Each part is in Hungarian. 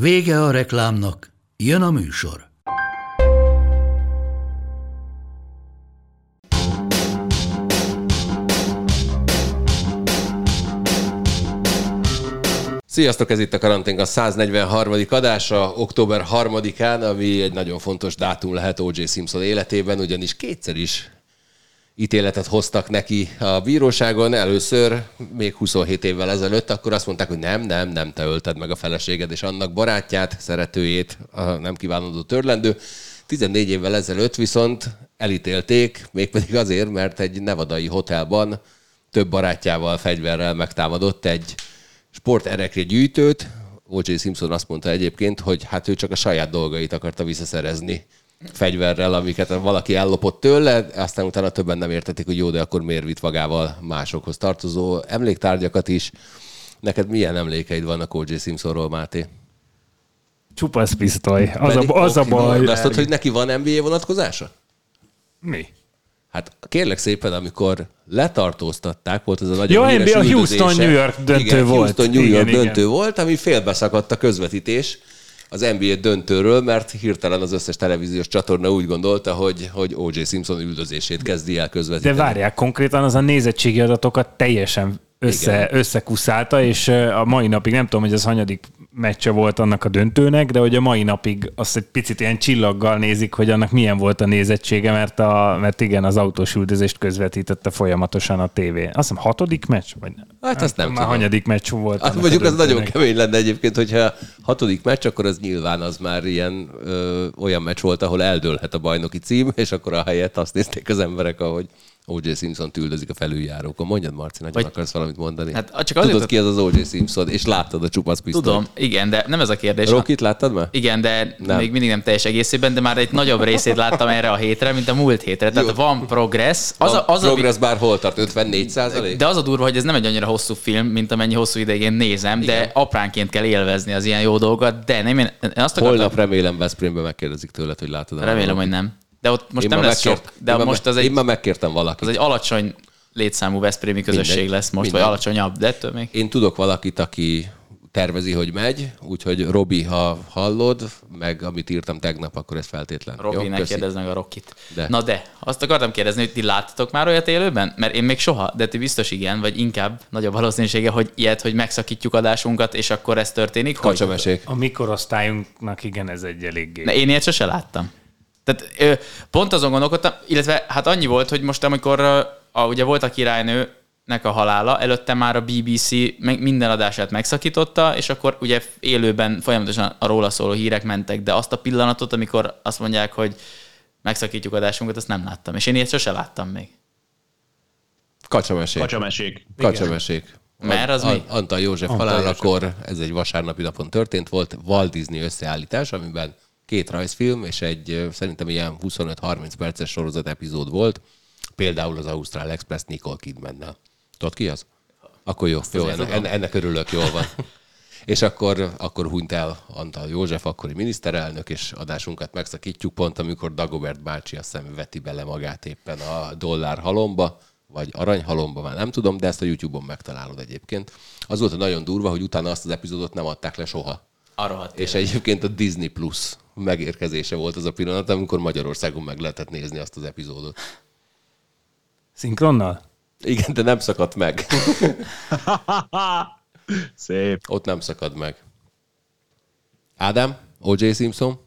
Vége a reklámnak, jön a műsor. Sziasztok, ez itt a Karantén a 143. adása, október 3-án, ami egy nagyon fontos dátum lehet O.J. Simpson életében, ugyanis kétszer is ítéletet hoztak neki a bíróságon. Először, még 27 évvel ezelőtt, akkor azt mondták, hogy nem, nem, nem, te ölted meg a feleséged és annak barátját, szeretőjét, a nem kívánodó törlendő. 14 évvel ezelőtt viszont elítélték, mégpedig azért, mert egy nevadai hotelban több barátjával fegyverrel megtámadott egy sporterekre gyűjtőt. O.J. Simpson azt mondta egyébként, hogy hát ő csak a saját dolgait akarta visszaszerezni fegyverrel, amiket valaki ellopott tőle, aztán utána többen nem értették, hogy jó, de akkor miért vitt magával másokhoz tartozó emléktárgyakat is. Neked milyen emlékeid vannak O.J. Simpsonról, Máté? Csupasz pisztoly. Az, a, az a baj. Azt tudod, hogy neki van NBA vonatkozása? Mi? Hát kérlek szépen, amikor letartóztatták, volt ez a nagyon Jó, híres üldözése. Houston-New York döntő igen, volt. Houston New York Igen, döntő igen. volt, ami félbeszakadt a közvetítés az NBA döntőről, mert hirtelen az összes televíziós csatorna úgy gondolta, hogy, hogy O.J. Simpson üldözését kezdi el De közvetíteni. várják, konkrétan az a nézettségi adatokat teljesen össze, összekuszálta, és a mai napig nem tudom, hogy az hanyadik meccse volt annak a döntőnek, de hogy a mai napig azt egy picit ilyen csillaggal nézik, hogy annak milyen volt a nézettsége, mert, a, mert igen, az autós üldözést közvetítette folyamatosan a tévé. Azt hiszem hatodik meccs? Vagy Hát azt nem Már tudom. hanyadik meccs volt. Hát mondjuk az nagyon kemény lenne egyébként, hogyha hatodik meccs, akkor az nyilván az már ilyen ö, olyan meccs volt, ahol eldőlhet a bajnoki cím, és akkor a helyet azt nézték az emberek, ahogy O.J. Simpson üldözik a felüljárókon. Mondjad, Marci, nagyon Vagy- akarsz valamit mondani? Hát, csak Tudod, azért- ki az az O.J. Simpson, és láttad a csupasz pisztolyt. Tudom, igen, de nem ez a kérdés. Rokit láttad már? Igen, de Nem. még mindig nem teljes egészében, de már egy nagyobb részét láttam erre a hétre, mint a múlt hétre. Tehát Jó. van progress. Az Az a, az a, progress bár hol tart? 54 százalék? de az a durva, hogy ez nem egy annyira hosszú film, mint amennyi hosszú ideig én nézem, Igen. de apránként kell élvezni az ilyen jó dolgokat, de nem, én, én azt akartam, Holnap remélem Veszprémbe megkérdezik tőled, hogy látod remélem, hogy nem. De ott most Én nem lesz megkért- sok, de én már most az egy, Én már megkértem valakit. az egy alacsony létszámú Veszprémi közösség Mindegy, lesz most, mindegy. vagy alacsonyabb, de ettől még. Én tudok valakit, aki tervezi, hogy megy, úgyhogy Robi, ha hallod, meg amit írtam tegnap, akkor ez feltétlen. Robi, ne köszi. kérdezd meg a Rokit. De. De. Na de, azt akartam kérdezni, hogy ti láttatok már olyat élőben? Mert én még soha, de ti biztos igen, vagy inkább nagyobb valószínűsége, hogy ilyet, hogy megszakítjuk adásunkat, és akkor ez történik. Hogy? Kacsamesék. A mi korosztályunknak igen, ez egy eléggé. Ne, én ilyet sose láttam. Tehát ö, pont azon gondolkodtam, illetve hát annyi volt, hogy most amikor a, ugye volt a királynőnek a halála, előtte már a BBC meg minden adását megszakította, és akkor ugye élőben folyamatosan a róla szóló hírek mentek, de azt a pillanatot, amikor azt mondják, hogy megszakítjuk adásunkat, azt nem láttam. És én ilyet sose láttam még. Kacsamesék. Kacsamesék. Kacsamesék. Mert az mi? Antal József halálakor, ez egy vasárnapi napon történt, volt Walt Disney összeállítás, amiben két rajzfilm és egy szerintem ilyen 25-30 perces sorozat epizód volt, például az Ausztrál Express Nicole Kidmannel. Tudod ki az? Akkor jó, jó ennek, ennek, ennek örülök, jól van. És akkor, akkor hunyt el Antal József, akkori miniszterelnök, és adásunkat megszakítjuk pont, amikor Dagobert bácsi azt hiszem veti bele magát éppen a dollár halomba, vagy aranyhalomba, már nem tudom, de ezt a YouTube-on megtalálod egyébként. Az volt nagyon durva, hogy utána azt az epizódot nem adták le soha. A rohadt És egyébként a Disney Plus megérkezése volt az a pillanat, amikor Magyarországon meg lehetett nézni azt az epizódot. Szinkronnal? Igen, de nem szakadt meg. Szép. Ott nem szakad meg. Ádám? O.J. Simpson?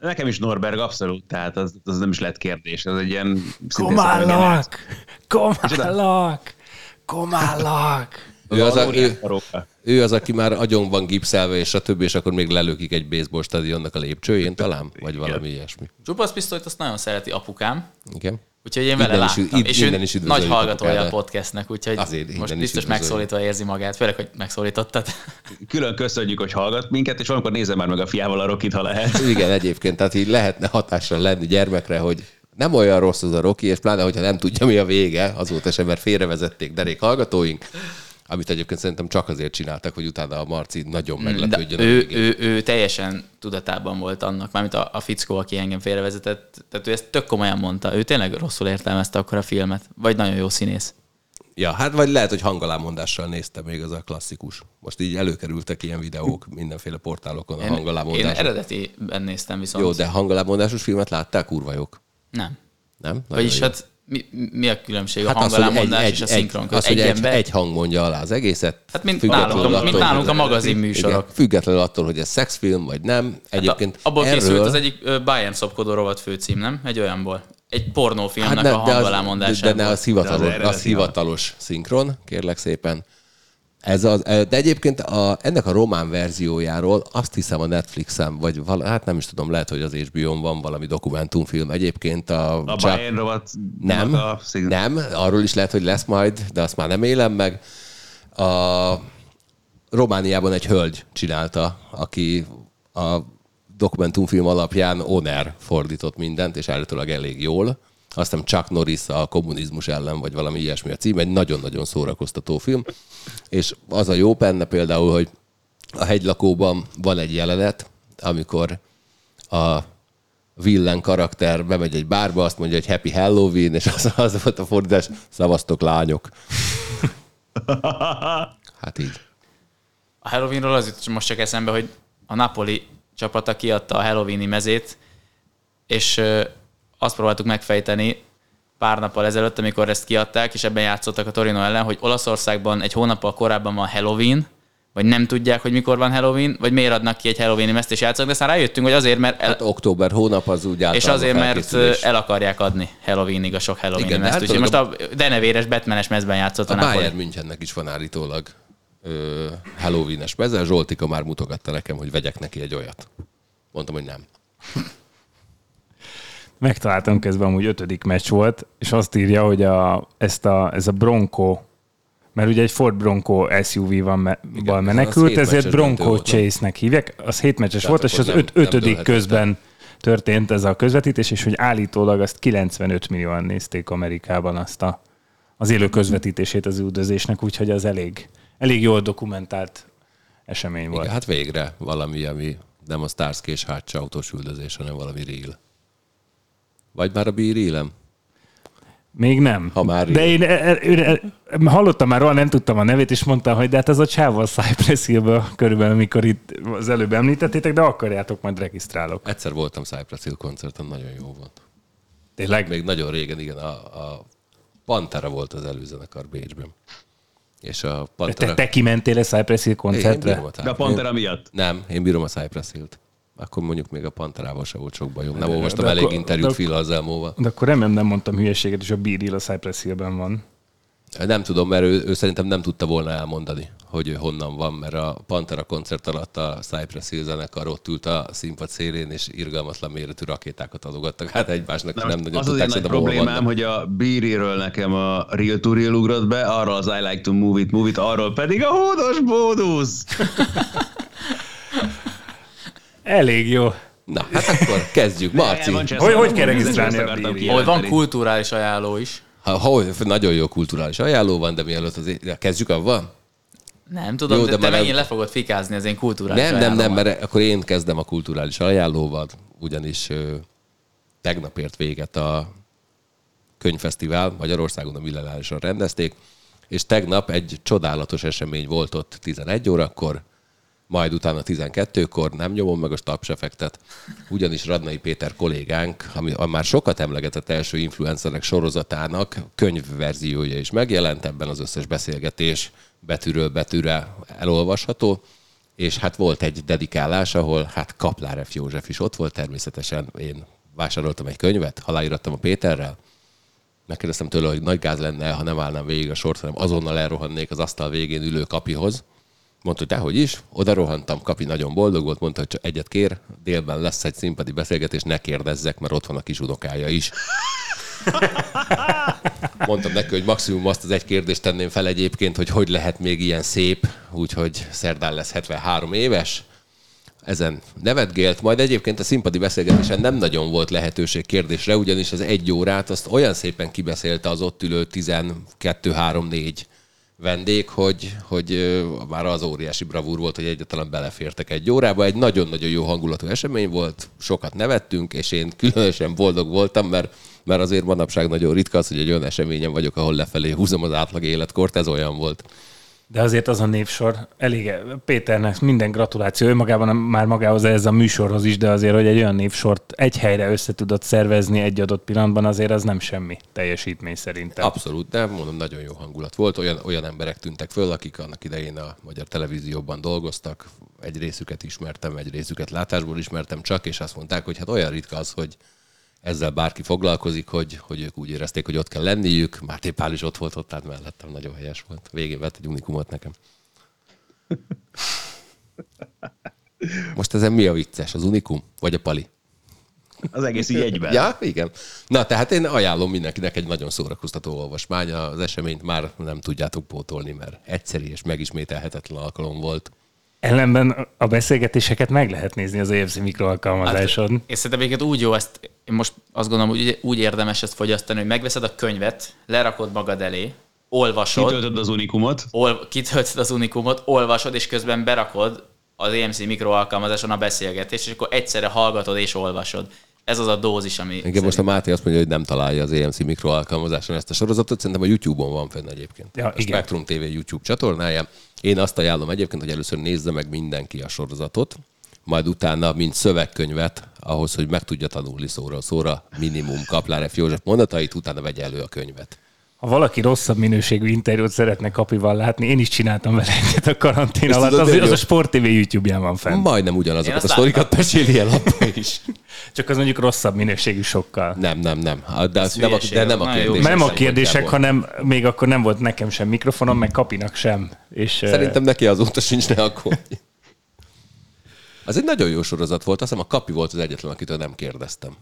Nekem is Norberg abszolút, tehát az, az nem is lett kérdés. Ez egy ilyen... Komállak! Komállak! Komállak! Ő az, a, ő. Ő az, aki már agyon van gipszelve, és a többi, és akkor még lelökik egy baseball stadionnak a lépcsőjén talán? Vagy valami ilyesmi. Csupasz pisztolyt azt nagyon szereti apukám, Igen. Úgyhogy én vele is- láttam. itt- és innen ő is nagy hallgatója a podcastnek, úgyhogy Azért most is biztos megszólítva érzi magát. Főleg, hogy megszólítottad. Külön köszönjük, hogy hallgat minket, és valamikor nézze már meg a fiával a Rokit, ha lehet. Igen, egyébként, tehát így lehetne hatással lenni gyermekre, hogy nem olyan rossz az a Rocky, és pláne, hogyha nem tudja, mi a vége, azóta sem, mert félrevezették derék hallgatóink, amit egyébként szerintem csak azért csináltak, hogy utána a Marci nagyon Mm, De meglepődjön. ő, ő, ő, teljesen tudatában volt annak, mármint a, a fickó, aki engem félrevezetett, tehát ő ezt tök komolyan mondta. Ő tényleg rosszul értelmezte akkor a filmet. Vagy nagyon jó színész. Ja, hát vagy lehet, hogy hangalámondással nézte még az a klasszikus. Most így előkerültek ilyen videók mindenféle portálokon a Én, én eredetiben néztem viszont. Jó, de hangalámondásos filmet látták, kurva jók. Nem. Nem? Nagyon Vagyis jó. hát mi, mi a különbség Hát a az, hogy egy, egy, és a szinkron az, között? hogy Egy egy, hang mondja alá az egészet. Hát mint nálunk, a, attól, mint nálunk a magazin műsorok. Igen, függetlenül attól, hogy ez szexfilm, vagy nem. Egyébként Hát a, abból erről... készült az egyik ö, Bayern szopkodó rovat főcím, nem? Egy olyanból. Egy pornófilmnek Hát a ne, de, az, de ne az hivatalos, De az az, az hivatalos szinkron, kérlek szépen. Ez az, de egyébként a, ennek a román verziójáról azt hiszem a Netflixen, vagy vala, hát nem is tudom, lehet, hogy az HBO-n van valami dokumentumfilm. Egyébként a... A Chuck- Bayern rovat. Nem, a nem, arról is lehet, hogy lesz majd, de azt már nem élem meg. A Romániában egy hölgy csinálta, aki a dokumentumfilm alapján Oner fordított mindent, és állítólag elég jól. Azt hiszem Chuck Norris a kommunizmus ellen, vagy valami ilyesmi a cím, egy nagyon-nagyon szórakoztató film. És az a jó benne például, hogy a hegylakóban van egy jelenet, amikor a villen karakter bemegy egy bárba, azt mondja, hogy Happy Halloween, és az, az volt a fordítás, szavaztok lányok. Hát így. A Halloweenról az jut most csak eszembe, hogy a Napoli csapata kiadta a Halloweeni mezét, és azt próbáltuk megfejteni pár nappal ezelőtt, amikor ezt kiadták, és ebben játszottak a Torino ellen, hogy Olaszországban egy hónappal korábban van Halloween, vagy nem tudják, hogy mikor van Halloween, vagy miért adnak ki egy Halloweeni mezt és játszanak, de aztán rájöttünk, hogy azért, mert el, Hát október hónap az úgy és azért, mert el akarják adni Halloweenig a sok Halloween Igen, de mezt. hát Úgyhogy most a denevéres Batmanes mezben játszott a, A Napoli. Bayern Münchennek is van állítólag ö, Halloween-es meze. Zsoltika már mutogatta nekem, hogy vegyek neki egy olyat. Mondtam, hogy nem. Megtaláltam közben, amúgy ötödik meccs volt, és azt írja, hogy a, ezt a, ez a Bronco, mert ugye egy Ford Bronco SUV van az menekült, ezért Bronco nem? Chase-nek hívják. Az hét meccses Tehát volt, és az nem- öt, nem ötödik dőlhetett közben történt ez a közvetítés, és hogy állítólag azt 95 millióan nézték Amerikában azt a, az élő közvetítését az üldözésnek, úgyhogy az elég, elég jól dokumentált esemény volt. Igen, hát végre valami, ami nem a Starsky és Hátsa autós üldözés, hanem valami real. Vagy már a bírélem? Még nem. Ha már De én e, e, e, e, hallottam már róla, nem tudtam a nevét, és mondtam, hogy de hát ez a csáv a Cypress Hill-ből körülbelül, amikor itt az előbb említettétek, de akarjátok, majd regisztrálok. Egyszer voltam Cypress Hill koncerten, nagyon jó volt. Tényleg? Még nagyon régen, igen, a, a Pantera volt az előzenekar Bécsben. És a Te, Pantera... te kimentél a Cypress Hill Én koncertre? bírom a De a Pantera miatt? Nem, én bírom a Cypress Hill-t. Akkor mondjuk még a Panterával se volt sok bajom. Nem De- olvastam de elég akkor- interjút de- Phil Anselmóval. De akkor remélem nem mondtam hülyeséget, és a Hill a Cypress Hill-ben van. Nem tudom, mert ő, ő szerintem nem tudta volna elmondani, hogy ő honnan van, mert a Pantera koncert alatt a Cypress Hill zenekar ott ült a színpad szélén, és irgalmatlan méretű rakétákat adogattak. Hát egymásnak nem, Na nem nagyon az az tudták, egy nagy szerintem hol problémám, hogy a Bíriről nekem a Real to Real ugrott be, arról az I like to move it, move it, arról pedig a hódos bónusz. Elég jó. Na, hát akkor kezdjük. Marci, Hogy- hogy nem kell regisztrálni a? Hol van kulturális ajánló is. ha, ha, nagyon jó kulturális ajánló van, de mielőtt az kezdjük avval? Nem tudom, Jó, de, de te már megint nem- le fogod fikázni az én kulturális Nem, nem, nem, ajánlómat. mert akkor én kezdem a kulturális ajánlóval, ugyanis ö, tegnap ért véget a könyvfesztivál, Magyarországon a Millenárisan rendezték, és tegnap egy csodálatos esemény volt ott 11 órakor, majd utána 12-kor, nem nyomom meg a tapsefektet, ugyanis Radnai Péter kollégánk, ami a már sokat emlegetett első influencerek sorozatának könyvverziója is megjelent, ebben az összes beszélgetés betűről betűre elolvasható, és hát volt egy dedikálás, ahol hát Kaplár F. József is ott volt, természetesen én vásároltam egy könyvet, aláírattam a Péterrel, megkérdeztem tőle, hogy nagy gáz lenne, ha nem állnám végig a sort, hanem azonnal elrohannék az asztal végén ülő kapihoz. Mondta, hogy dehogy is, oda rohantam, kapi nagyon boldog volt, mondta, hogy csak egyet kér, délben lesz egy színpadi beszélgetés, ne kérdezzek, mert ott van a kis unokája is. Mondtam neki, hogy maximum azt az egy kérdést tenném fel egyébként, hogy hogy lehet még ilyen szép, úgyhogy szerdán lesz 73 éves. Ezen nevetgélt, majd egyébként a színpadi beszélgetésen nem nagyon volt lehetőség kérdésre, ugyanis az egy órát azt olyan szépen kibeszélte az ott ülő 12-3-4 vendég, hogy, hogy már az óriási bravúr volt, hogy egyáltalán belefértek egy órába. Egy nagyon-nagyon jó hangulatú esemény volt, sokat nevettünk, és én különösen boldog voltam, mert, mert azért manapság nagyon ritka az, hogy egy olyan eseményen vagyok, ahol lefelé húzom az átlag életkort, ez olyan volt. De azért az a névsor, elég, Péternek minden gratuláció, ő magában már magához ez a műsorhoz is, de azért, hogy egy olyan névsort egy helyre össze tudott szervezni egy adott pillanatban, azért az nem semmi teljesítmény szerintem. Abszolút, de mondom, nagyon jó hangulat volt. Olyan, olyan emberek tűntek föl, akik annak idején a magyar televízióban dolgoztak. Egy részüket ismertem, egy részüket látásból ismertem csak, és azt mondták, hogy hát olyan ritka az, hogy ezzel bárki foglalkozik, hogy, hogy ők úgy érezték, hogy ott kell lenniük. Máté Pál is ott volt ott, tehát mellettem nagyon helyes volt. Végén vett egy unikumot nekem. Most ezen mi a vicces? Az unikum? Vagy a pali? Az egész így egyben. Ja, igen. Na, tehát én ajánlom mindenkinek egy nagyon szórakoztató olvasmány. Az eseményt már nem tudjátok pótolni, mert egyszerű és megismételhetetlen alkalom volt. Ellenben a beszélgetéseket meg lehet nézni az EFC mikroalkalmazáson. És szerintem egyébként úgy jó ezt, én most azt gondolom, hogy úgy érdemes ezt fogyasztani, hogy megveszed a könyvet, lerakod magad elé, olvasod, Kitöltöd az unikumot. ol, kitöltöd az unikumot, olvasod, és közben berakod az EMC mikroalkalmazáson a beszélgetést, és akkor egyszerre hallgatod és olvasod. Ez az a dózis, ami... Igen, most a Máté azt mondja, hogy nem találja az EMC mikro alkalmazáson ezt a sorozatot, szerintem a YouTube-on van fenn egyébként. Ja, a igen. Spectrum TV YouTube csatornáján. Én azt ajánlom egyébként, hogy először nézze meg mindenki a sorozatot, majd utána, mint szövegkönyvet, ahhoz, hogy meg tudja tanulni szóra szóra, minimum Kaplár F. József mondatait, utána vegye elő a könyvet. Ha valaki rosszabb minőségű interjút szeretne kapival látni, én is csináltam vele egyet a karantén Ezt alatt, tudod, az, az jó. a Sport TV YouTube-ján van fenn. Majdnem ugyanazokat a sztorikat meséli el abban is. Csak az mondjuk rosszabb minőségű sokkal. Nem, nem, nem. De, Ez nem a, de nem a nagyon jó. kérdés. Nem a kérdések, hanem még akkor nem volt nekem sem mikrofonom, meg kapinak sem. És, Szerintem neki azóta sincs, ne aggódj. Az egy nagyon jó sorozat volt, azt hiszem a Kapi volt az egyetlen, akitől nem kérdeztem.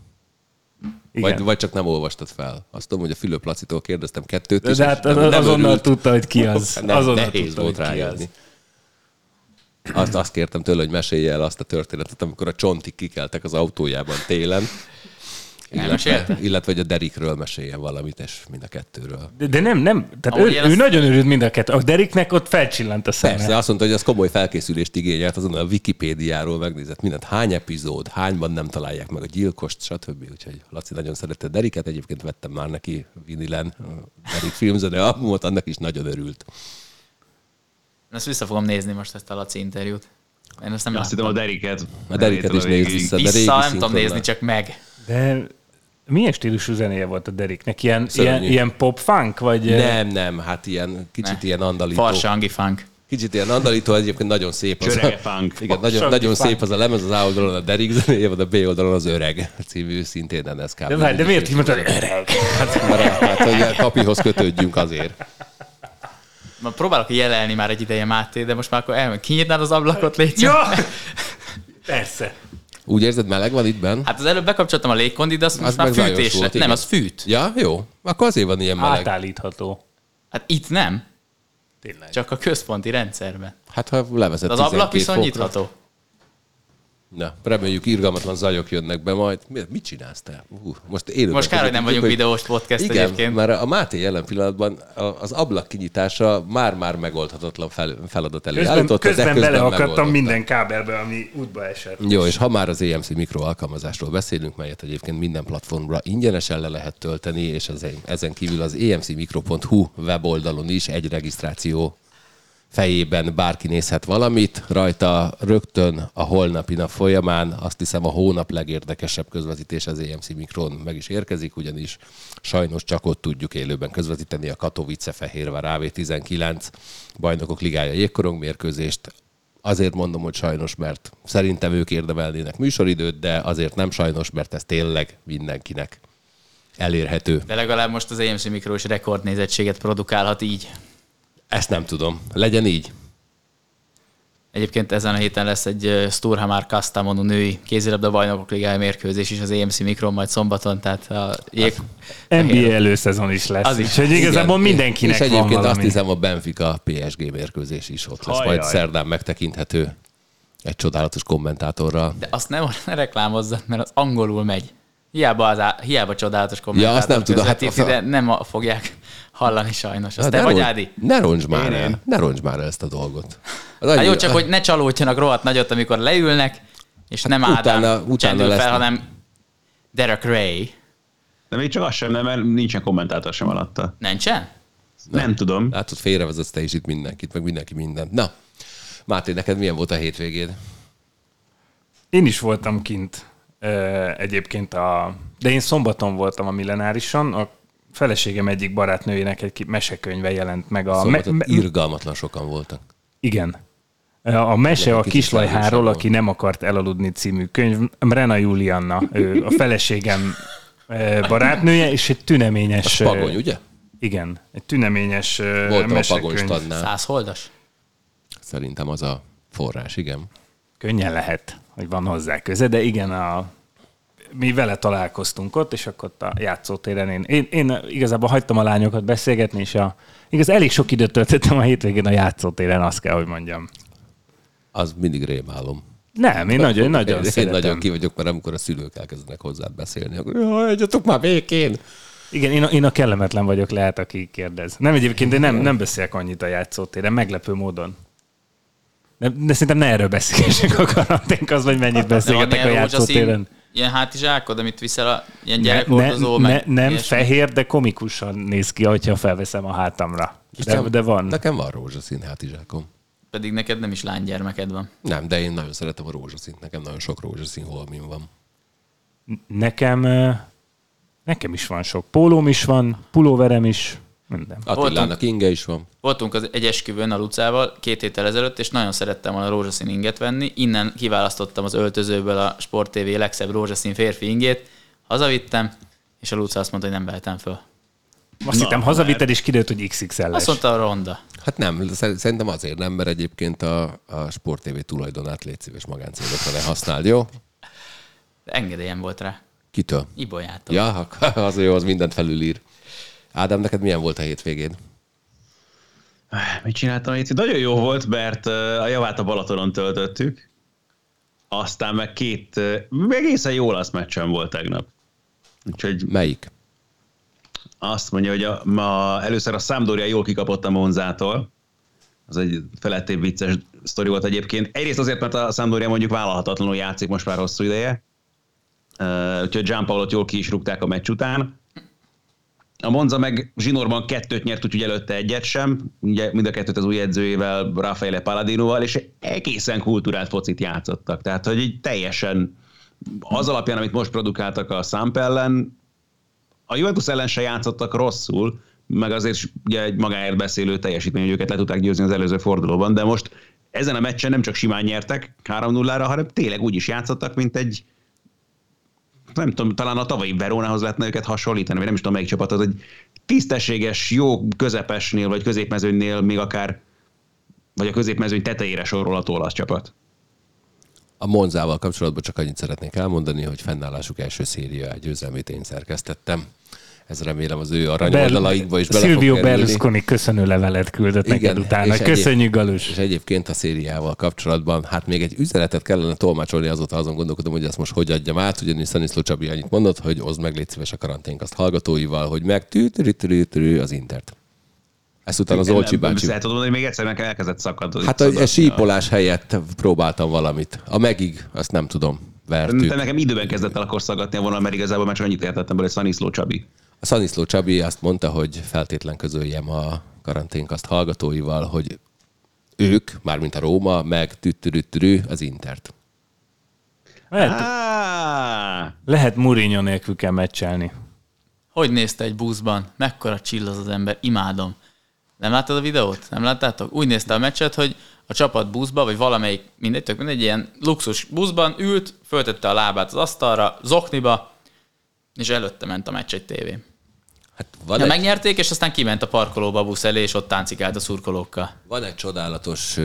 Igen. Vagy, vagy csak nem olvastad fel. Azt tudom, hogy a Fülöp Lacitól kérdeztem kettőt is. de hát az, nem azonnal örült. tudta, hogy ki az. Nem, azonnal nehéz tudta, volt hogy ki az. rájönni. Azt, azt kértem tőle, hogy mesélje el azt a történetet, amikor a csontik kikeltek az autójában télen. Illetve, illetve, hogy a Derikről meséljen valamit, és mind a kettőről. De, de nem, nem. Tehát ő, ő azt- nagyon örült mind a kettő. A Deriknek ott felcsillant a szeme. Persze, azt mondta, hogy az komoly felkészülést igényelt, azon a Wikipédiáról megnézett mindent, hány epizód, hányban nem találják meg a gyilkost, stb. Úgyhogy Laci nagyon szerette Deriket, egyébként vettem már neki vinilen a Derik filmzene albumot, annak is nagyon örült. Ezt vissza fogom nézni most ezt a Laci interjút. Én ezt nem Azt hittem a. Deriket. A Deriket is nézd vissza, Vissza, nem tudom nézni, csak meg. De milyen stílusú zenéje volt a Deriknek? Ilyen, Szörnyű. ilyen, ilyen pop-funk? Vagy Nem, nem, hát ilyen kicsit Ne. ilyen andalító. Farsangi funk. Kicsit ilyen andalító, egyébként nagyon szép. Az Csörege a, funk. igen, nagyon, Farsangi nagyon funk. szép az a lemez, az A oldalon a Derik zenéje, van a B oldalon az Öreg című szintén NSK. De, várj, de miért így mondtad, öreg? Hát, hát, hogy kapihoz kötődjünk azért. Ma próbálok jelelni már egy ideje Máté, de most már akkor elmegy. Kinyitnád az ablakot, légy szíves? Persze. Úgy érzed, meleg van itt benn? Hát az előbb bekapcsoltam a légkondit, de azt Az most már fűtésre. volt, nem, az fűt. Ja, jó. Akkor azért van ilyen meleg. Átállítható. Hát itt nem, Tényleg. csak a központi rendszerben. Hát ha levezet az ablak 12 viszont fokra. nyitható. Na, reméljük irgalmatlan zajok jönnek be majd. Mi- Mit csinálsz te? Uh, most élőben Most kár, hogy nem vagyunk videós podcast Igen, egyébként. mert a Máté jelen pillanatban az ablak kinyitása már-már megoldhatatlan fel, feladat elé Közben, állította, de közben közben beleakadtam minden kábelbe, ami útba esett. Jó, és ha már az EMC Mikro alkalmazásról beszélünk, melyet egyébként minden platformra ingyenesen le lehet tölteni, és ezen, ezen kívül az emcmikro.hu weboldalon is egy regisztráció fejében bárki nézhet valamit, rajta rögtön a holnapi nap folyamán azt hiszem a hónap legérdekesebb közvetítés az EMC Mikron meg is érkezik, ugyanis sajnos csak ott tudjuk élőben közvetíteni a Katowice Fehérvár AV19 bajnokok ligája jégkorong mérkőzést. Azért mondom, hogy sajnos, mert szerintem ők érdemelnének műsoridőt, de azért nem sajnos, mert ez tényleg mindenkinek elérhető. De legalább most az EMC Mikro is rekordnézettséget produkálhat így. Ezt nem tudom. Legyen így. Egyébként ezen a héten lesz egy ö, Sturhamar Kastamonu női kézilabda bajnokok ligája mérkőzés is az EMC Mikron majd szombaton, tehát a jég... NBA előszezon is lesz. Az is. Úgyhogy igazából Igen. mindenkinek És egyébként van azt hiszem a Benfica PSG mérkőzés is ott lesz, Ajaj. majd szerdán megtekinthető egy csodálatos kommentátorral. De azt nem ne reklámozzad, mert az angolul megy. Hiába, az á, hiába csodálatos kommentátor azt nem tudom, hát közvetíti, az a- de nem a, fogják hallani sajnos. Azt Hát te ne vagy, roncs- Ádi? Ne roncs már Én, el, én. ne roncs már el ezt a dolgot. Az Hát annyi- jó, csak hogy ne csalódjanak rohadt nagyot, amikor leülnek, és nem Ádám Hát utána- utána csendül fel, hanem Derek Ray. De még csak az sem, nem, mert nincsen kommentátor sem alatta. Nincsen? Nem tudom. Látod, félrevezetsz te is itt mindenkit, meg mindenki mindent. Na, Máté, neked milyen volt a hétvégéd? Én is voltam kint egyébként, a, de én szombaton voltam a millenárison, a feleségem egyik barátnőjének egy mesekönyve jelent meg. A Szombaton me- irgalmatlan sokan voltak. Igen. A mese a kislajháról, aki nem akart elaludni című könyv. Rena Julianna, ő a feleségem barátnője, és egy tüneményes... A pagony, ö, ugye? Igen, egy tüneményes Voltam a mesekönyv. pagonystadnál. Százholdas? Szerintem az a forrás, igen. Könnyen lehet, hogy van hozzá köze, de igen, a, mi vele találkoztunk ott, és akkor ott a játszótéren én, én, én igazából hagytam a lányokat beszélgetni, és a, igaz, elég sok időt töltöttem a hétvégén a játszótéren, azt kell, hogy mondjam. Az mindig rémálom. Nem, én nagyon, nagyon én, szeretem. én nagyon ki vagyok, mert amikor a szülők elkezdenek hozzád beszélni, akkor hagyjatok már békén. Igen, én a, én a kellemetlen vagyok, lehet, aki kérdez. Nem egyébként, én nem, nem beszélek annyit a játszótéren, meglepő módon. De, de szerintem ne erről beszélgessek a karanténk, az, vagy mennyit beszélgetek a játszótéren. ilyen hátizsákod, amit viszel a ilyen Ne, gyerekhordozó, ne, meg ne, nem ilyesmi? fehér, de komikusan néz ki, hogyha felveszem a hátamra. De, de van. Nekem van rózsaszín hátizsákom. Pedig neked nem is lánygyermeked van. Nem, de én nagyon szeretem a rózsaszínt. Nekem nagyon sok rózsaszín holmin van. Nekem, nekem is van sok. Pólóm is van, pulóverem is, minden. Attilának inge is van. Voltunk az egy esküvőn a Lucával két héttel ezelőtt, és nagyon szerettem volna rózsaszín inget venni. Innen kiválasztottam az öltözőből a Sport TV legszebb rózsaszín férfi ingét, hazavittem, és a Luca azt mondta, hogy nem vehetem föl. Azt Na, hittem, hazavitted, és kiderült, hogy XXL-es. Azt mondta a ronda. Hát nem, szer- szerintem azért nem, mert egyébként a, a Sport TV tulajdonát légy szíves magáncélokra ne használd, jó? De engedélyem volt rá. Kitől? Ibolyától. Ja, az jó, az mindent felülír. Ádám, neked milyen volt a hétvégéd? Mit csináltam itt? Nagyon jó volt, mert a javát a Balatonon töltöttük. Aztán meg két egészen jó olasz meccsem volt tegnap. Úgyhogy Melyik? azt mondja, hogy a, ma először a Sampdoria jól kikapott a Monzától. Az egy felettébb vicces sztori volt egyébként. Egyrészt azért, mert a Sampdoria mondjuk vállalhatatlanul játszik most már hosszú ideje. Úgyhogy Gianpaolot jól ki is rúgták a meccs után. A Monza meg zsinórban kettőt nyert, úgyhogy előtte egyet sem. Ugye mind a kettőt az új edzőjével, Raffaele Paladinoval, és egészen kultúrált focit játszottak. Tehát, hogy így teljesen az alapján, amit most produkáltak a Samp ellen, a Juventus ellen se játszottak rosszul, meg azért ugye egy magáért beszélő teljesítmény, hogy őket le tudták győzni az előző fordulóban, de most ezen a meccsen nem csak simán nyertek 3-0-ra, hanem tényleg úgy is játszottak, mint egy nem tudom, talán a tavalyi Verónához lehetne őket hasonlítani, vagy nem is tudom melyik csapat, az egy tisztességes, jó közepesnél, vagy középmezőnynél még akár, vagy a középmezőny tetejére sorolható olasz csapat. A Monzával kapcsolatban csak annyit szeretnék elmondani, hogy fennállásuk első széria győzelmét én szerkesztettem. Ez remélem az ő aranyoldalaikba is bele Silvio fog. Berlusconi köszönő levelet küldött Igen, neked utána. és Köszönjük, egyéb- Galus. És egyébként a szériával kapcsolatban, hát még egy üzenetet kellene tolmácsolni, azóta azon gondolkodom, hogy ezt most hogy adjam át, ugyanis Szaniszló Csabi annyit mondott, hogy oszd meg, légy szíves a karanténkaszt hallgatóival, hogy meg tű, az Intert. Ezután az Olcsi bácsi. Ezt el tudom mondani, még egyszer nekem elkezdett szakadni. Hát a, a sípolás helyett próbáltam valamit. A megig, azt nem tudom, vertük. Te nekem időben kezdett el akkor szaggatni a vonal, mert igazából már csak annyit értettem belőle, hogy Szaniszló Csabi. A Szaniszló Csabi azt mondta, hogy feltétlen közöljem a karanténkaszt hallgatóival, hogy ők, mármint a Róma, meg tüttürüttürű az Intert. Lehet, Ah! lehet Mourinho nélkül kell meccselni. Hogy nézte egy buszban? Mekkora csill az az ember? Imádom. Nem láttad a videót? Nem láttátok? Úgy nézte a meccset, hogy a csapat buszba, vagy valamelyik, mindegy, tök mindegy, ilyen luxus buszban ült, föltette a lábát az asztalra, zokniba, és előtte ment a meccs egy tévén. Hát van, Ja, egy, megnyerték, és aztán kiment a parkolóba a busz elé, és ott táncikált a szurkolókkal. van egy csodálatos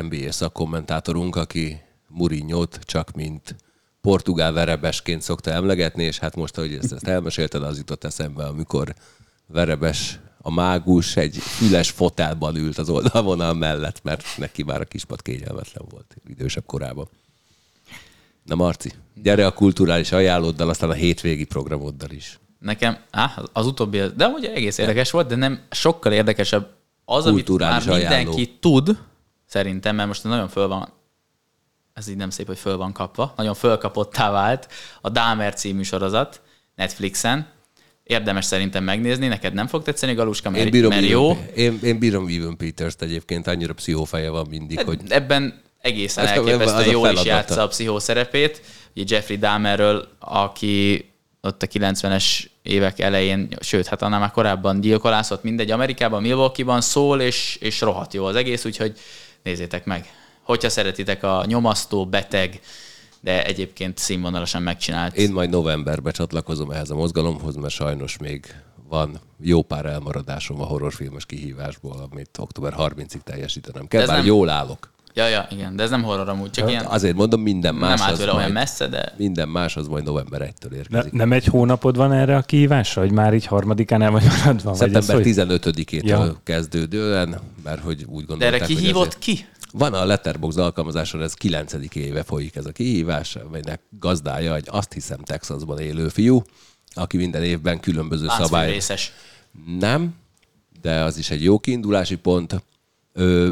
NBA szakkommentátorunk, aki Murinyót csak mint portugál verebesként szokta emlegetni, és hát most, ahogy ezt, ezt elmesélted, az jutott eszembe, amikor verebes a mágus egy füles fotelban ült az oldalvonal mellett, mert neki már a kispad kényelmetlen volt idősebb korában. Na Marci, gyere a kulturális ajánlóddal, aztán a hétvégi programoddal is. Nekem, á, az utóbbi, de ugye egész érdekes volt, de nem sokkal érdekesebb az, amit már mindenki ajánló. tud, szerintem, mert most nagyon föl van, ez így nem szép, hogy föl van kapva, nagyon fölkapottá vált a Dámer című sorozat Netflixen. Érdemes szerintem megnézni, neked nem fog tetszeni, Galuska, mert, Én bírom, mert jó. Evan, én, én bírom Evan Peters-t egyébként, annyira pszichófeje van mindig, hogy Ebben egészen elképesztően jól is játsza a pszichó szerepét. Ugye Jeffrey Dahmerről, aki ott a 90-es évek elején, sőt, hát annál már korábban gyilkolászott, mindegy, Amerikában, Milwaukee-ban szól, és, és rohadt jó az egész, úgyhogy nézzétek meg. Hogyha szeretitek a nyomasztó, beteg, de egyébként színvonalasan megcsinált. én majd novemberben csatlakozom ehhez a mozgalomhoz, mert sajnos még van jó pár elmaradásom a horrorfilmes kihívásból, amit október 30-ig teljesítenem kell, bár nem- jól állok. Ja, ja, igen, de ez nem horror amúgy, csak ilyen Azért mondom, minden más, nem állt az vele olyan messze, de minden más az majd november 1-től Ne, érkezik. nem egy hónapod van erre a kihívásra, hogy már így harmadikán el vagy maradva? vagy Szeptember hogy- 15-től Ja. kezdődően, mert hogy úgy de gondolták, erre ki hogy hívott azért- ki? Van a Letterbox alkalmazáson, ez 9. éve folyik ez a kihívás, melynek gazdája egy azt hiszem Texasban élő fiú, aki minden évben különböző szabály... Nem, de az is egy jó kiindulási pont.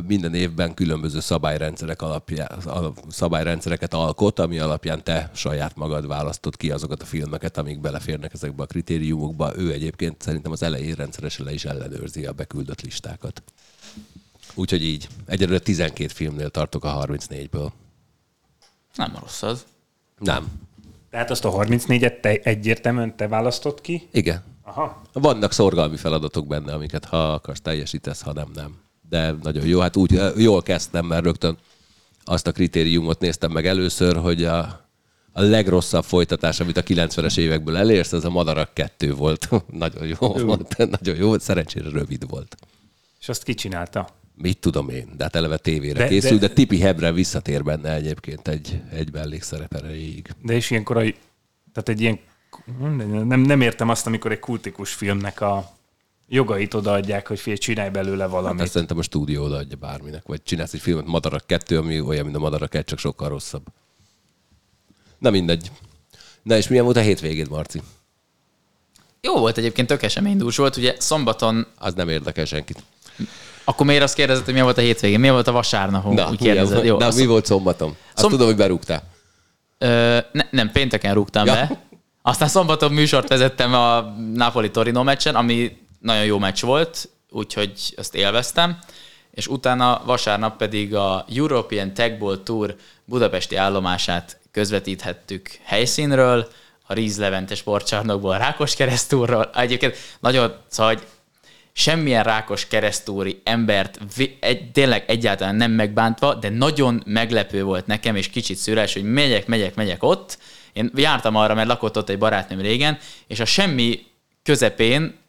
Minden évben különböző szabályrendszerek alapján, al- szabályrendszereket alkot, ami alapján te saját magad választod ki azokat a filmeket, amik beleférnek ezekbe a kritériumokba. Ő egyébként szerintem az elején rendszeresen le is ellenőrzi a beküldött listákat. Úgyhogy így. Egyelőre 12 filmnél tartok a 34-ből. Nem rossz az. Nem. Tehát azt a 34-et te egyértelműen te választott ki? Igen. Aha. Vannak szorgalmi feladatok benne, amiket ha akarsz teljesítesz, ha nem, nem. De nagyon jó. Hát úgy jól kezdtem, mert rögtön azt a kritériumot néztem meg először, hogy a, a legrosszabb folytatás, amit a 90-es évekből elérsz, az a Madarak 2 volt. nagyon jó volt. Nagyon jó volt. Szerencsére rövid volt. És azt kicsinálta. Mit tudom én, de hát eleve tévére De- de, de- de Tipi Hebre visszatér benne egyébként egy, egy mellékszerep erejéig. De és ilyenkor a, tehát egy ilyen, nem, nem értem azt, amikor egy kultikus filmnek a jogait odaadják, hogy fél csinálj belőle valamit. Ezt szerintem a stúdió odaadja bárminek. Vagy csinálsz egy filmet Madarak 2, ami olyan, mint a Madarak 1, csak sokkal rosszabb. Na mindegy. Na és milyen volt a hétvégéd, Marci? Jó volt egyébként, tök eseménydús volt. Ugye szombaton, Az nem érdekel senkit. akkor miért azt kérdezett, hogy milyen volt a hétvégén? Milyen volt a vasárnap? Na, úgy volt- Jó, Na azt- mi volt szombaton? Azt Szom- tudom, hogy berúgtál. Ö, ne, nem, pénteken rúgtam Ja. ja. be. Aztán szombaton műsort vezettem a Napoli-Torino meccsen, ami nagyon jó meccs volt, úgyhogy azt élveztem. És utána vasárnap pedig a European Tag Ball Tour budapesti állomását közvetíthettük helyszínről, a Ríz Levente sportcsarnokból, a Rákos keresztúrról. Egyébként nagyon, szóval hogy semmilyen rákos keresztúri embert egy, tényleg egyáltalán nem megbántva, de nagyon meglepő volt nekem, és kicsit szüles, hogy megyek, megyek, megyek ott. Én jártam arra, mert lakott ott egy barátnőm régen, és a semmi közepén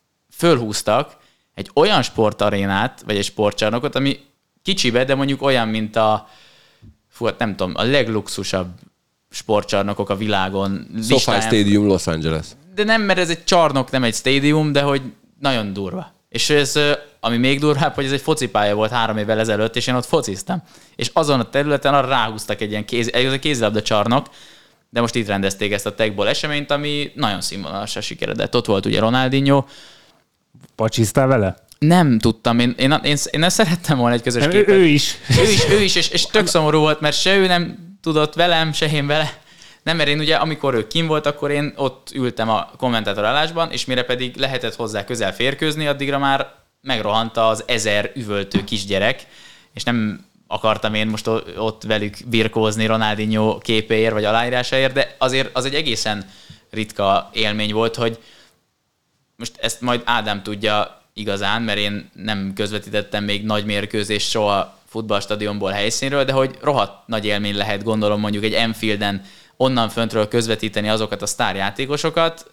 fölhúztak egy olyan sportarénát, vagy egy sportcsarnokot, ami kicsibe, de mondjuk olyan, mint a fú, hát nem tudom, a legluxusabb sportcsarnokok a világon. SoFi Stadium Los Angeles. de nem, mert ez egy csarnok, nem egy stadium, de hogy nagyon durva. És ez, ami még durvább, hogy ez egy focipálya volt három évvel ezelőtt, és én ott fociztam. És azon a területen arra ráhúztak egy ilyen kéz, egy kézilabda csarnok, de most itt rendezték ezt a techból eseményt, ami nagyon színvonalasra sikeredett. Ott volt ugye Ronaldinho. Pacsisztál vele? Nem tudtam, én, én, én, én szerettem volna egy közös Ő, képet. ő is. Ő is, ő is, és, és tök szomorú volt, mert se ő nem tudott velem, se én vele. Nem, mert én ugye, amikor ő kim volt, akkor én ott ültem a kommentátor állásban, és mire pedig lehetett hozzá közel férkőzni, addigra már megrohant az ezer üvöltő kisgyerek, és nem akartam én most ott velük birkózni Ronaldinho képéért, vagy aláírásáért, de azért az egy egészen ritka élmény volt, hogy most ezt majd Ádám tudja igazán, mert én nem közvetítettem még nagy mérkőzést soha futballstadionból helyszínről, de hogy rohadt nagy élmény lehet gondolom mondjuk egy Enfielden onnan föntről közvetíteni azokat a sztárjátékosokat,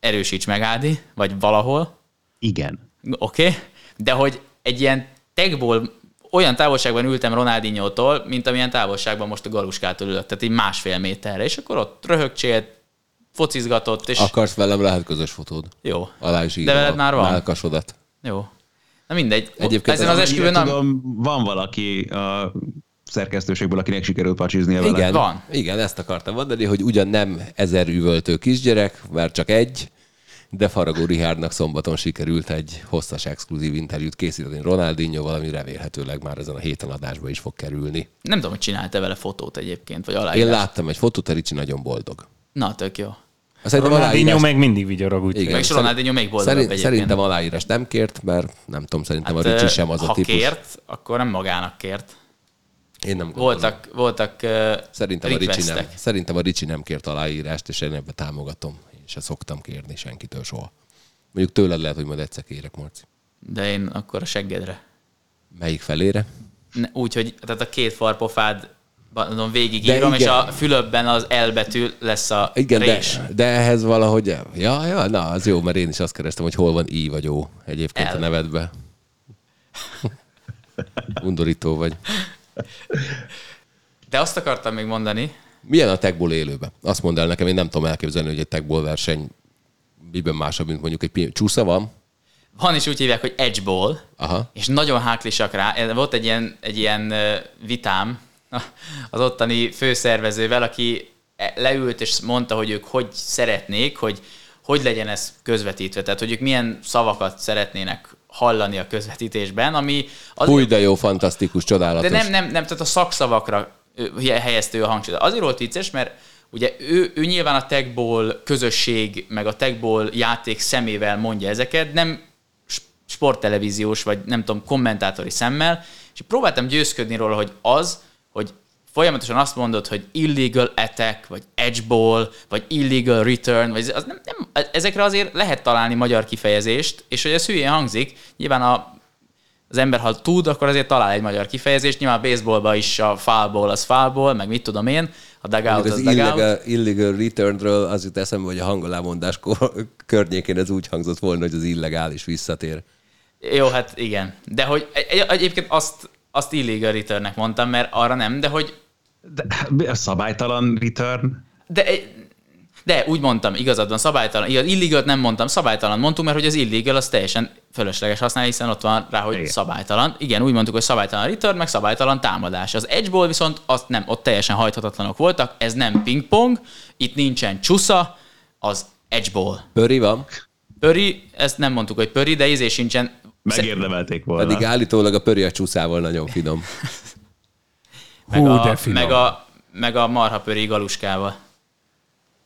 erősíts meg Ádi, vagy valahol, Igen. Oké, okay. de hogy egy ilyen tagból olyan távolságban ültem Ronaldinho-tól, mint amilyen távolságban most a Galuskától ülök, tehát így másfél méterre, és akkor ott röhögcsélt, focizgatott, és Akarsz velem, lehet közös fotód. jó. Alá is De veled már van? Melkasodat. Jó. Na mindegy. Egyébként Ezen ez az esküvőn nem... Tudom, van valaki a szerkesztőségből, akinek sikerült pacsiznia vele. Igen, Van. igen, ezt akartam mondani, hogy ugyan nem ezer üvöltő kisgyerek, mert csak egy, de Faragó Rihárdnak szombaton sikerült egy hosszas exkluzív interjút készíteni Ronaldinho, valami remélhetőleg már ezen a héten adásba is fog kerülni. Nem tudom, hogy csinálta vele fotót egyébként, vagy Én aláírás. láttam egy fotót, Ricsi nagyon boldog. Na, tök jó. Szerintem Ronaldinho aláírás, meg mindig vigyorog, úgyhogy. Igen. Meg szerint- Ronaldinho még boldogabb szerint, egyébként. szerintem aláírás nem kért, mert nem tudom, szerintem hát, a Ricsi sem az ha a típus. kért, akkor nem magának kért. Én nem gondolom. Voltak, voltak uh, Szerintem a, Ricsi nem, szerintem a Ricsi nem kért aláírást, és én ebbe támogatom. Én se szoktam kérni senkitől soha. Mondjuk tőled lehet, hogy majd egyszer kérek, Marci. De én akkor a seggedre. Melyik felére? Ne- Úgy, hogy tehát a két farpofád mondom, De végigírom, és a fülöbben az L betű lesz a Igen, de, rés. de ehhez valahogy... Ja, ja, na, az jó, mert én is azt kerestem, hogy hol van I vagy O egyébként L. a nevedbe. Undorító vagy. De azt akartam még mondani, Milyen a techból élőbe? Azt mondd el nekem, én nem tudom elképzelni, hogy egy techból verseny miben másabb, mint mondjuk egy pi- csúsza van. van is úgy hívják, hogy edge ball, Aha. és nagyon háklisak rá. Volt egy ilyen, egy ilyen vitám az ottani főszervezővel, aki leült és mondta, hogy ők hogy szeretnék, hogy hogy legyen ez közvetítve, tehát hogy ők milyen szavakat szeretnének hallani a közvetítésben, ami az, Új, de jó, fantasztikus, csodálatos. de nem, nem, nem, tehát a szakszavakra ö, helyezte ő a hangsúlyt. Azért volt vicces, mert ugye ő, ő nyilván a techból közösség, meg a techból játék szemével mondja ezeket, nem sporttelevíziós, vagy nem tudom, kommentátori szemmel, és próbáltam győzködni róla, hogy az, folyamatosan azt mondod, hogy illegal attack, vagy edge ball, vagy illegal return, vagy az nem, nem, ezekre azért lehet találni magyar kifejezést, és hogy ez hülyén hangzik, nyilván a, az ember, ha tud, akkor azért talál egy magyar kifejezést. Nyilván a baseballban is a foul ball az foul ball, meg mit tudom én, a dugout az az dugout. illegal, illegal returnről az jut eszembe, hogy a hangolámondás környékén ez úgy hangzott volna, hogy az illegális visszatér. Jó, hát igen. De hogy egy- egy- egyébként azt, azt illegal returnnek mondtam, mert arra nem, de hogy De a szabálytalan return. de, de úgy mondtam, igazad van, szabálytalan. Igaz, illegalt nem mondtam, szabálytalan mondtuk, mert hogy az illegal az teljesen fölösleges használni, hiszen ott van rá, hogy Igen. szabálytalan. Igen, úgy mondtuk, hogy szabálytalan return, meg szabálytalan támadás. Az edgeball viszont azt nem, ott teljesen hajthatatlanok voltak, ez nem pingpong, itt nincsen csusza, az edgeball. Pöri van, Pöri, ezt nem mondtuk, hogy pöri, de izé sincsen. Megérdemelték volna. pedig állítólag a pöri a csúszával nagyon finom. meg, Hú, a, de finom. meg, a, meg a marha pöri galuskával.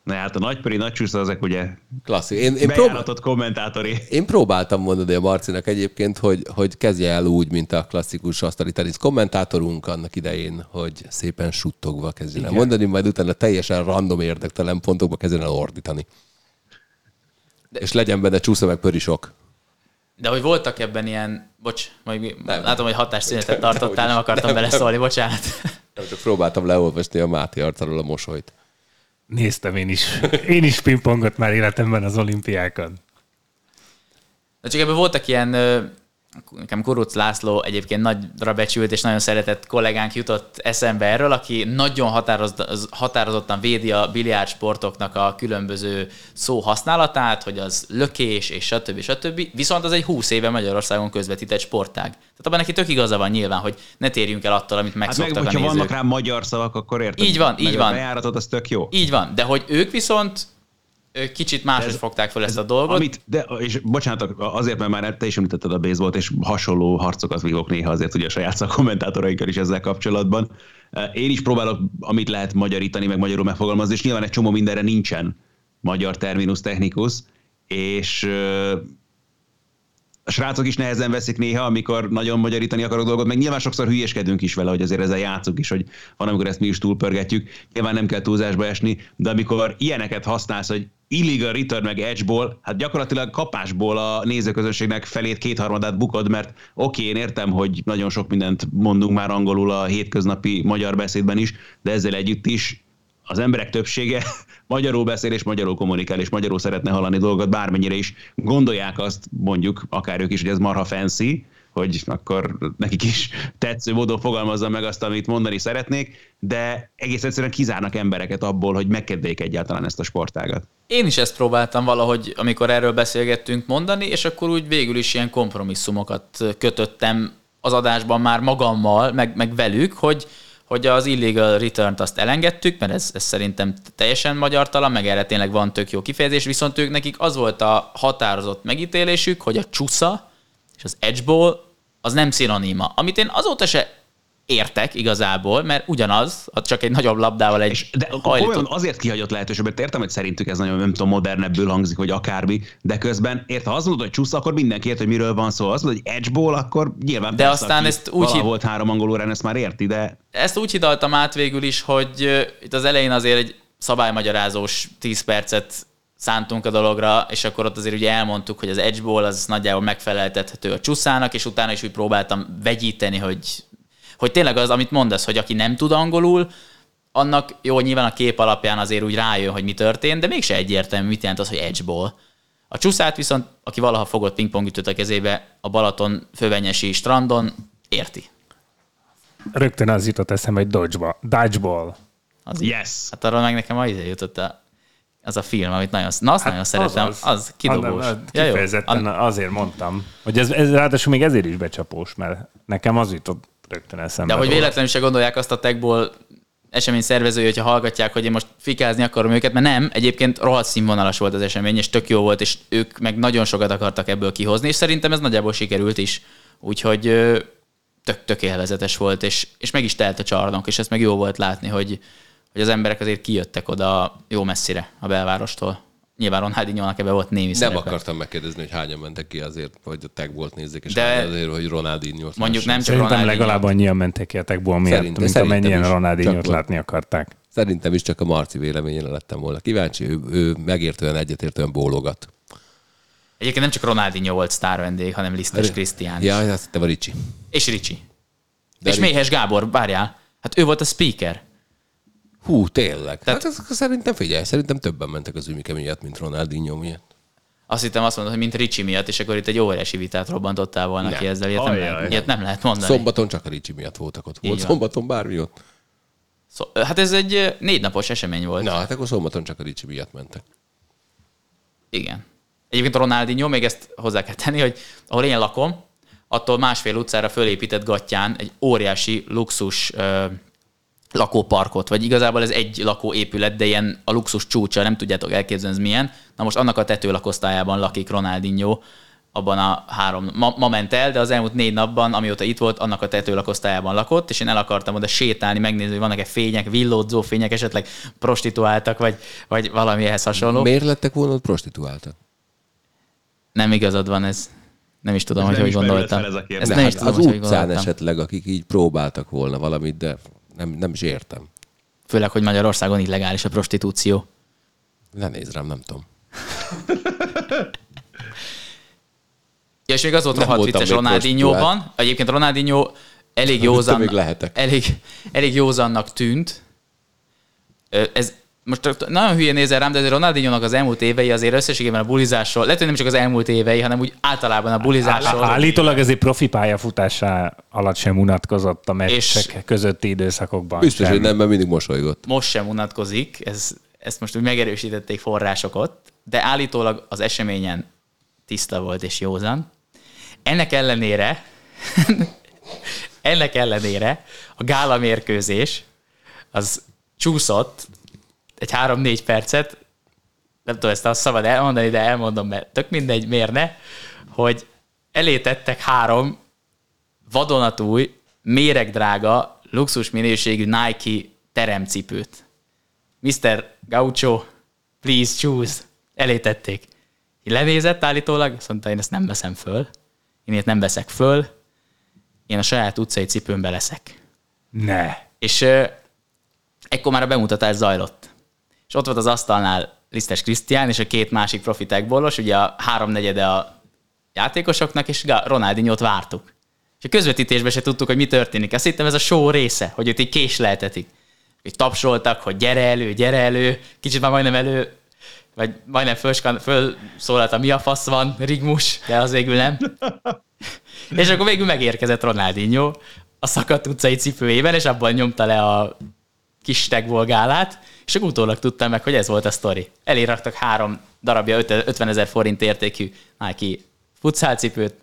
Na hát a nagypöri nagy csúszta, ezek ugye Klasszik. Én, én, prób- bejáratott kommentátori. én próbáltam mondani a Marcinak egyébként, hogy, hogy kezdje el úgy, mint a klasszikus asztali tenisz kommentátorunk annak idején, hogy szépen suttogva kezdjen el mondani, majd utána teljesen random érdektelen pontokba kezdjen el ordítani. De... És legyen benne csúsza meg pöri sok. De hogy voltak ebben ilyen, bocs, majd Nem. látom, hogy hatásszünetet tartottál, nem nem, akartam nem, beleszólni, bocsánat. Nem csak próbáltam leolvasni a Máté arcáról a mosolyt. Néztem én is. Én is pingpongot már életemben az olimpiákon. De csak ebben voltak ilyen, nekem Kuruc László egyébként nagyra becsült és nagyon szeretett kollégánk jutott eszembe erről, aki nagyon határoz, határozottan védi a biliárd sportoknak a különböző szó használatát, hogy az lökés és stb. stb. Viszont az egy 20 éve Magyarországon közvetített sportág. Tehát abban neki tök igaza van nyilván, hogy ne térjünk el attól, amit Hát meg, megszoktak a nézők. vannak rá magyar szavak, akkor érted. Így van, így a van. bejáratot, az tök jó. Így van, de hogy ők viszont ők kicsit máshogy fogták fel ezt a dolgot. Amit, de, és bocsánat, azért, mert már te is említetted a baseballt, és hasonló harcokat vívok néha azért ugye a saját szakkommentátoraikkal is ezzel kapcsolatban. Én is próbálok, amit lehet magyarítani, meg magyarul megfogalmazni, és nyilván egy csomó mindenre nincsen magyar terminus technikus, és a srácok is nehezen veszik néha, amikor nagyon magyarítani akarok dolgot, meg nyilván sokszor hülyeskedünk is vele, hogy azért ezzel játszunk is, hogy van, amikor ezt mi is túlpörgetjük. Nyilván nem kell túlzásba esni, de amikor ilyeneket használsz, hogy illegal return meg edgeball, hát gyakorlatilag kapásból a nézőközönségnek felét kétharmadát bukod, mert oké, én értem, hogy nagyon sok mindent mondunk már angolul a hétköznapi magyar beszédben is, de ezzel együtt is az emberek többsége magyarul beszél és magyarul kommunikál, és magyarul szeretne hallani dolgokat, bármennyire is gondolják azt, mondjuk, akár ők is, hogy ez marha fancy, hogy akkor nekik is tetsző módon fogalmazza meg azt, amit mondani szeretnék, de egész egyszerűen kizárnak embereket abból, hogy megkedvék egyáltalán ezt a sportágat. Én is ezt próbáltam valahogy, amikor erről beszélgettünk mondani, és akkor úgy végül is ilyen kompromisszumokat kötöttem az adásban már magammal, meg, meg velük, hogy, hogy az illegal return-t azt elengedtük, mert ez, ez szerintem teljesen magyartalan, meg erre tényleg van tök jó kifejezés, viszont ők nekik az volt a határozott megítélésük, hogy a csúsza és az edgeball az nem szinoníma. Amit én azóta se értek igazából, mert ugyanaz, csak egy nagyobb labdával egy és de hajlított... azért kihagyott lehetőség, mert értem, hogy szerintük ez nagyon, nem tudom, modernebbül hangzik, vagy akármi, de közben ért, ha azt mondod, hogy csúsz, akkor mindenki ért, hogy miről van szó. Azt mondod, hogy edgeball, akkor nyilván de persze, aztán ezt úgy hid... volt három angol órán, ezt már érti, de... Ezt úgy hidaltam át végül is, hogy itt az elején azért egy szabálymagyarázós 10 percet szántunk a dologra, és akkor ott azért ugye elmondtuk, hogy az edgeball az nagyjából megfeleltethető a csúszának, és utána is úgy próbáltam vegyíteni, hogy, hogy tényleg az, amit mondasz, hogy aki nem tud angolul, annak jó, nyilván a kép alapján azért úgy rájön, hogy mi történt, de mégse egyértelmű, mit jelent az, hogy edgeball. A csúszát viszont, aki valaha fogott pingpongütőt a kezébe a Balaton fővenyesi strandon, érti. Rögtön az jutott eszembe, hogy dodgeball. dodgeball. Az yes! Hát arról meg nekem az jutott a az a film, amit nagyon, na azt hát nagyon szeretem, az, az, az kidobós. Az, ja, kifejezetten ja, azért mondtam, hogy ez, ez ráadásul még ezért is becsapós, mert nekem az jutott rögtön eszembe. De hogy véletlenül se gondolják azt a techból esemény szervezői, hogyha hallgatják, hogy én most fikázni akarom őket, mert nem, egyébként rohadt színvonalas volt az esemény, és tök jó volt, és ők meg nagyon sokat akartak ebből kihozni, és szerintem ez nagyjából sikerült is. Úgyhogy tök, tök élvezetes volt, és, és meg is telt a csarnok, és ezt meg jó volt látni, hogy, hogy az emberek azért kijöttek oda jó messzire a belvárostól. Nyilván Ronaldinho-nak ebbe volt némi Nem szerepe. akartam megkérdezni, hogy hányan mentek ki azért, hogy a tag volt nézzék, és De azért, hogy ronaldinho Mondjuk nem csak Szerintem Ronaldinho. legalább annyian mentek ki a tagból miatt, Szerintem, mint amennyien Ronaldinho-t látni akarták. Szerintem is csak a Marci véleményére lettem volna kíváncsi, ő, ő megértően, egyetértően bólogat. Egyébként nem csak Ronaldinho volt sztár vendég, hanem Lisztes Krisztián Ja, azt hittem a Ricsi. És Ricsi. De és Méhes Gábor, várjál. Hát ő volt a speaker. Hú, tényleg. Tehát hát ez, szerintem figyelj, szerintem többen mentek az Ümike miatt, mint Ronaldinho miatt. Azt hittem azt mondod, hogy mint Ricsi miatt, és akkor itt egy óriási vitát robbantottál volna nem. ki ezzel. Ilyet nem, lehet, ilyet nem lehet mondani. Szombaton csak a Ricsi miatt voltak ott. Volt szombaton bármi ott. Szó, hát ez egy négy napos esemény volt. Na, hát akkor szombaton csak a Ricsi miatt mentek. Igen. Egyébként a Ronaldinho, még ezt hozzá kell tenni, hogy ahol én lakom, attól másfél utcára fölépített gatyán egy óriási luxus lakóparkot, vagy igazából ez egy lakóépület, de ilyen a luxus csúcsa, nem tudjátok elképzelni, ez milyen. Na most annak a tetőlakosztályában lakik Ronaldinho, abban a három, ma, ma ment el, de az elmúlt négy napban, amióta itt volt, annak a tetőlakosztályában lakott, és én el akartam oda sétálni, megnézni, hogy vannak-e fények, villódzó fények, esetleg prostituáltak, vagy, vagy valami ehhez hasonló. Miért lettek volna ott prostituáltak? Nem igazad van ez. Nem is tudom, ez hogy hogy gondoltam. Ez, ez nem is hát tudom, az hogy utcán esetleg, akik így próbáltak volna valamit, de nem, nem is értem. Főleg, hogy Magyarországon illegális a prostitúció. Ne nézd rám, nem tudom. ja, és még az volt a hat vicces Ronaldinho-ban. Egyébként Ronaldinho elég józan, elég, elég józannak tűnt. Ez most nagyon hülye nézel rám, de azért ronaldinho az elmúlt évei azért összességében a bulizásról, lehet, hogy nem csak az elmúlt évei, hanem úgy általában a bulizásról. Állítólag ezért profi pályafutása alatt sem unatkozott a meccsek és közötti időszakokban. Biztos, sem. hogy nem, mert mindig mosolygott. Most sem unatkozik, ez, ezt most úgy megerősítették források ott, de állítólag az eseményen tiszta volt és józan. Ennek ellenére, ennek ellenére a gála mérkőzés az csúszott egy három-négy percet, nem tudom ezt azt szabad elmondani, de elmondom, mert tök mindegy, miért ne, hogy elétettek három vadonatúj, méregdrága, luxus minőségű Nike teremcipőt. Mr. Gaucho, please choose. Elétették. Lenézett állítólag, azt mondta, én ezt nem veszem föl. Én ilyet nem veszek föl. Én a saját utcai cipőmbe leszek. Ne. És ekkor már a bemutatás zajlott és ott volt az asztalnál Lisztes Krisztián és a két másik profi techbollos, ugye a háromnegyede a játékosoknak, és Ronaldinho-t vártuk. És a közvetítésben se tudtuk, hogy mi történik. Azt hittem ez a show része, hogy őt így késleltetik. hogy tapsoltak, hogy gyere elő, gyere elő, kicsit már majdnem elő, vagy majdnem fölszólalt mi a fasz van, Rigmus, de az végül nem. és akkor végül megérkezett Ronaldinho a szakadt utcai cipőjében, és abban nyomta le a kis tegvolgálát, és akkor utólag tudtam meg, hogy ez volt a sztori. Eléraktak három darabja 50 ezer forint értékű Nike futszálcipőt,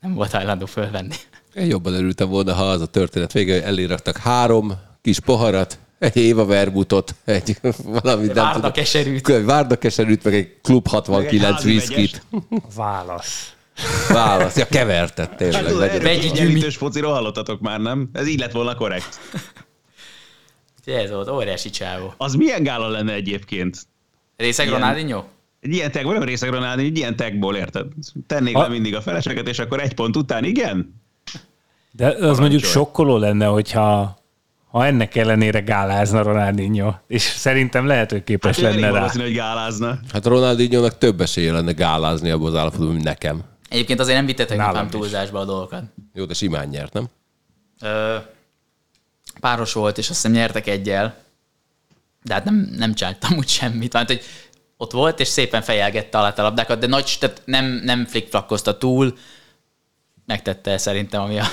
nem volt hajlandó fölvenni. Én jobban örültem volna, ha az a történet vége, eléraktak három kis poharat, egy Éva verbutot, egy valami nem Várda keserűt. Várda keserűt, meg egy Klub 69 viszkit. Válasz. Válasz. Ja, kevertet tényleg. Hát. Vegyi. Gyűjtős fociról hallottatok már, nem? Ez így lett volna korrekt. Ez volt, óriási csávó. Az milyen gála lenne egyébként? Részeg Ilyen. Ronaldinho? Egy ilyen tagból, nem részeg Ronaldo, egy ilyen tagból, érted? Tennék A- le mindig a feleseket, és akkor egy pont után, igen? De az mondjuk sokkoló lenne, hogyha ha ennek ellenére gálázna Ronaldinho, és szerintem lehet, hogy képes Hát lenne rá. valószínű, hogy gálázna. Hát Ronaldinho-nak több esélye lenne gálázni abban az állapotban, mint nekem. Egyébként azért nem vittetek Nálam túlzásba a dolgokat. Jó, de simán nyert, nem? Ö, páros volt, és azt hiszem nyertek egyel, de hát nem, nem csináltam úgy semmit. Hát, hogy ott volt, és szépen fejelgette alá a labdákat, de nagy, tehát nem, nem flickflakkozta túl, megtette szerintem, ami a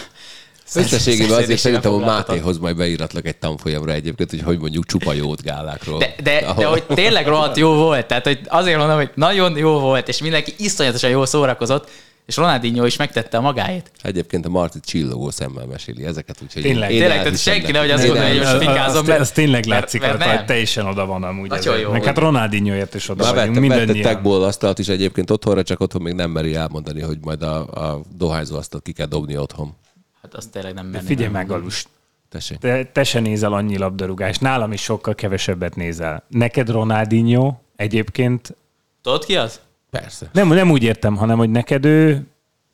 Összességében azért szerintem a. Mátéhoz majd beíratlak egy tanfolyamra egyébként, hogy hogy mondjuk csupa jót gálákról. De, de, de Ahol- hogy tényleg rohadt jó volt, tehát hogy azért mondom, hogy nagyon jó volt, és mindenki iszonyatosan jól szórakozott, és Ronaldinho is megtette a magáét. Egyébként a Marti csillogó szemmel meséli ezeket, úgyhogy Tényleg. én Tényleg, tehát senki nehogy azt gondolja, hogy most fikázom, mert- az tényleg mert- látszik mert nem. hogy teljesen oda van amúgy. Nagyon jó. Meg hát Ronaldinhoért is oda Már vagyunk, mindannyian. tagból asztalt is egyébként otthonra, csak otthon még nem meri elmondani, hogy majd a, a dohányzó asztalt ki kell dobni otthon. Hát azt tényleg nem menne. Figyelj meg, Galus, Tessék. te, te se nézel annyi labdarúgást, nálam is sokkal kevesebbet nézel. Neked Ronaldinho egyébként, Tudod ki az? Persze. nem, nem úgy értem, hanem hogy neked ő,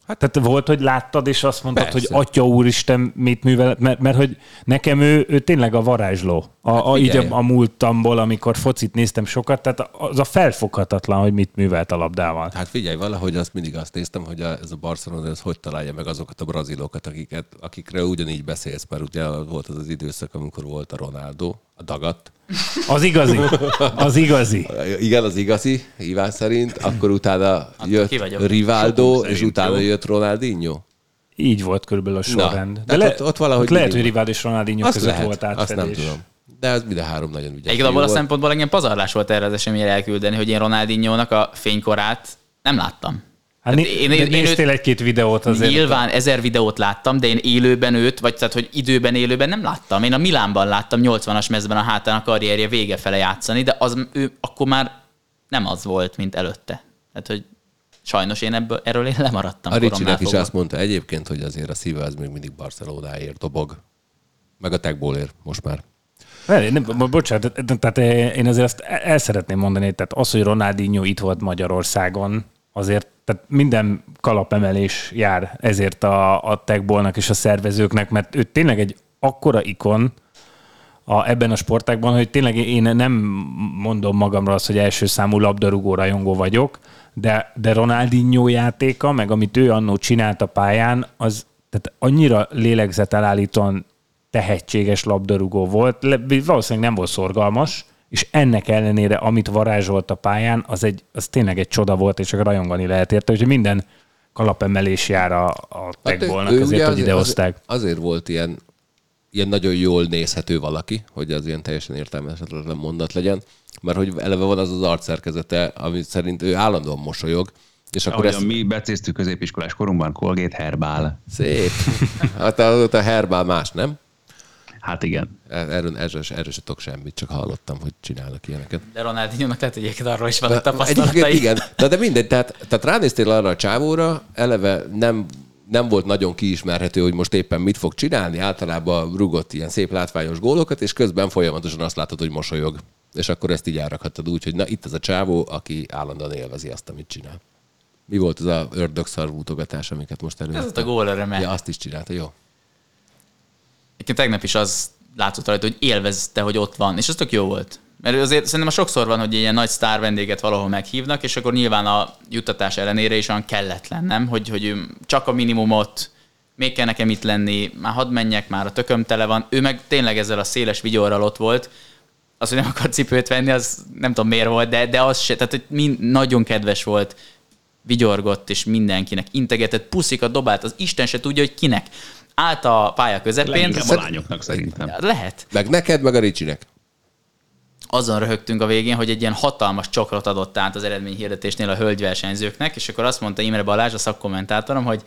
hát tehát volt, hogy láttad, és azt mondtad, Persze. hogy atya úristen, mit művel, mert, mert hogy nekem ő, ő tényleg a varázsló. A, a, így a, a múltamból, amikor focit néztem sokat, tehát az a felfoghatatlan, hogy mit művelt a labdával. Hát figyelj, valahogy azt mindig azt néztem, hogy a, ez a Barcelona ez hogy találja meg azokat a brazilokat, akiket, akikről ugyanígy beszélsz, mert ugye volt az az időszak, amikor volt a Ronaldo, a dagat. Az igazi. Az igazi. Igen, az igazi, Iván szerint, akkor utána jött ki vagyok. Rivaldo, és utána jó? jött Ronaldinho. Így volt körülbelül a sorrend. De tehát ott- ott valahogy ott lehet, hogy Rivaldo és Ronaldinho Azt között lehet, volt azt átfedés. nem tudom. De az mind a három nagyon ügyes. Egyébként abból a szempontból engem pazarlás volt erre az eseményre elküldeni, hogy én Ronaldinho-nak a fénykorát nem láttam. Hát Hát né- én- én- én néztél egy-két videót azért. Nyilván ezer videót láttam, de én élőben őt, vagy tehát, hogy időben élőben nem láttam. Én a Milánban láttam 80-as mezben a hátán a karrierje vége fele játszani, de az ő akkor már nem az volt, mint előtte. Tehát, hogy sajnos én ebből, erről én lemaradtam A Ricsinek is azt mondta egyébként, hogy azért a szíve az még mindig Barcelonáért dobog. Meg a Tegból ér most már. Ne, nem, bo- bocsánat, tehát eh, én azért azt el szeretném mondani, tehát az, hogy Ronaldinho itt volt Magyarországon, azért tehát minden kalapemelés jár ezért a, a Techbolnak és a szervezőknek, mert ő tényleg egy akkora ikon a, ebben a sportágban, hogy tényleg én nem mondom magamra azt, hogy első számú labdarúgó rajongó vagyok, de, de Ronaldinho játéka, meg amit ő annó csinált a pályán, az tehát annyira lélegzetelállítóan tehetséges labdarúgó volt, Le, valószínűleg nem volt szorgalmas, és ennek ellenére, amit varázsolt a pályán, az, egy, az tényleg egy csoda volt, és csak rajongani lehet érte, hogy minden kalapemelés jár a, a Techbolnak, ő azért, hogy idehozták. Azért, azért volt ilyen, ilyen nagyon jól nézhető valaki, hogy az ilyen teljesen értelmezhetetlen mondat legyen, mert hogy eleve van az az arcszerkezete, ami szerint ő állandóan mosolyog, és akkor Ahogyan ezt... mi becéztük középiskolás korunkban, Colgate Herbál. Szép. Hát a, a Herbál más, nem? Hát igen. Erről, erről, se- erről se tudok semmit, csak hallottam, hogy csinálnak ilyeneket. De Ronaldinho-nak lehet, hogy egyébként arról is vannak Egyébként tapasztalatai. igen, de, de mindegy, tehát, tehát ránéztél arra a csávóra, eleve nem, nem volt nagyon kiismerhető, hogy most éppen mit fog csinálni, általában rugott ilyen szép látványos gólokat, és közben folyamatosan azt látod, hogy mosolyog. És akkor ezt így elrakhattad úgy, hogy na itt az a csávó, aki állandóan élvezi azt, amit csinál. Mi volt az a ördögszarvú utogatás, amiket most elő? Ez a gól öröme. Ja, azt is csinálta, jó. Egyébként tegnap is az látszott rajta, hogy élvezte, hogy ott van, és ez tök jó volt. Mert azért szerintem sokszor van, hogy ilyen nagy sztár vendéget valahol meghívnak, és akkor nyilván a juttatás ellenére is olyan kelletlen, nem? Hogy, hogy csak a minimumot még kell nekem itt lenni, már hadd menjek, már a tököm tele van. Ő meg tényleg ezzel a széles vigyorral ott volt, az, hogy nem akar cipőt venni, az nem tudom miért volt, de, de az se, tehát hogy mind, nagyon kedves volt, vigyorgott, és mindenkinek integetett, puszikat dobált, az Isten se tudja, hogy kinek. Állt a pálya közepén. Leginkább a lányoknak szerintem. Lehet. Meg neked, meg a Ricsinek. Azon röhögtünk a végén, hogy egy ilyen hatalmas csokrot adott át az eredményhirdetésnél a hölgyversenyzőknek, és akkor azt mondta Imre Balázs, a szakkommentátorom, hogy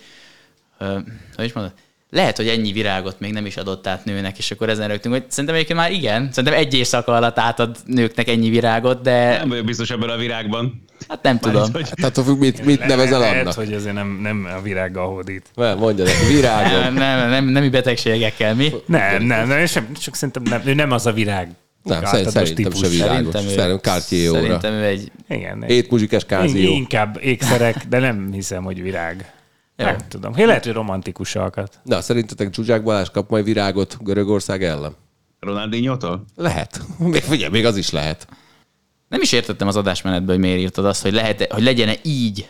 ö, hogy is mondod, lehet, hogy ennyi virágot még nem is adott át nőnek, és akkor ezen rögtünk, hogy szerintem egyébként már igen, szerintem egy éjszaka alatt átad nőknek ennyi virágot, de Nem vagyok biztos ebben a virágban. hát nem tudom. Mármint, hogy Hát attól függ, mit, mit nevezel Lehet, annak. hogy azért nem, nem a virággal hódít. Nem, mondja neki, virágom. Nem, nem, nem, nemi betegségekkel, mi? Nem, nem, nem, sem, csak szerintem nem, ő nem az a virág. Nem, szerint, szerintem se típus. virágos. Szerintem ő- Szerintem Cartier óra. Szerintem ő egy... Igen, Hét muzsikás kázió. Inkább ékszerek, de nem hiszem, hogy virág. Jó. Nem tudom. Én lehet, hogy romantikusakat. Na, szerintetek Zsuzsák Balázs kap majd virágot Görögország ellen? Ronaldinho-tól? Lehet. Még, figyelj, még az is lehet. Nem is értettem az adásmenetből, hogy miért írtad azt, hogy, lehet hogy legyen-e így.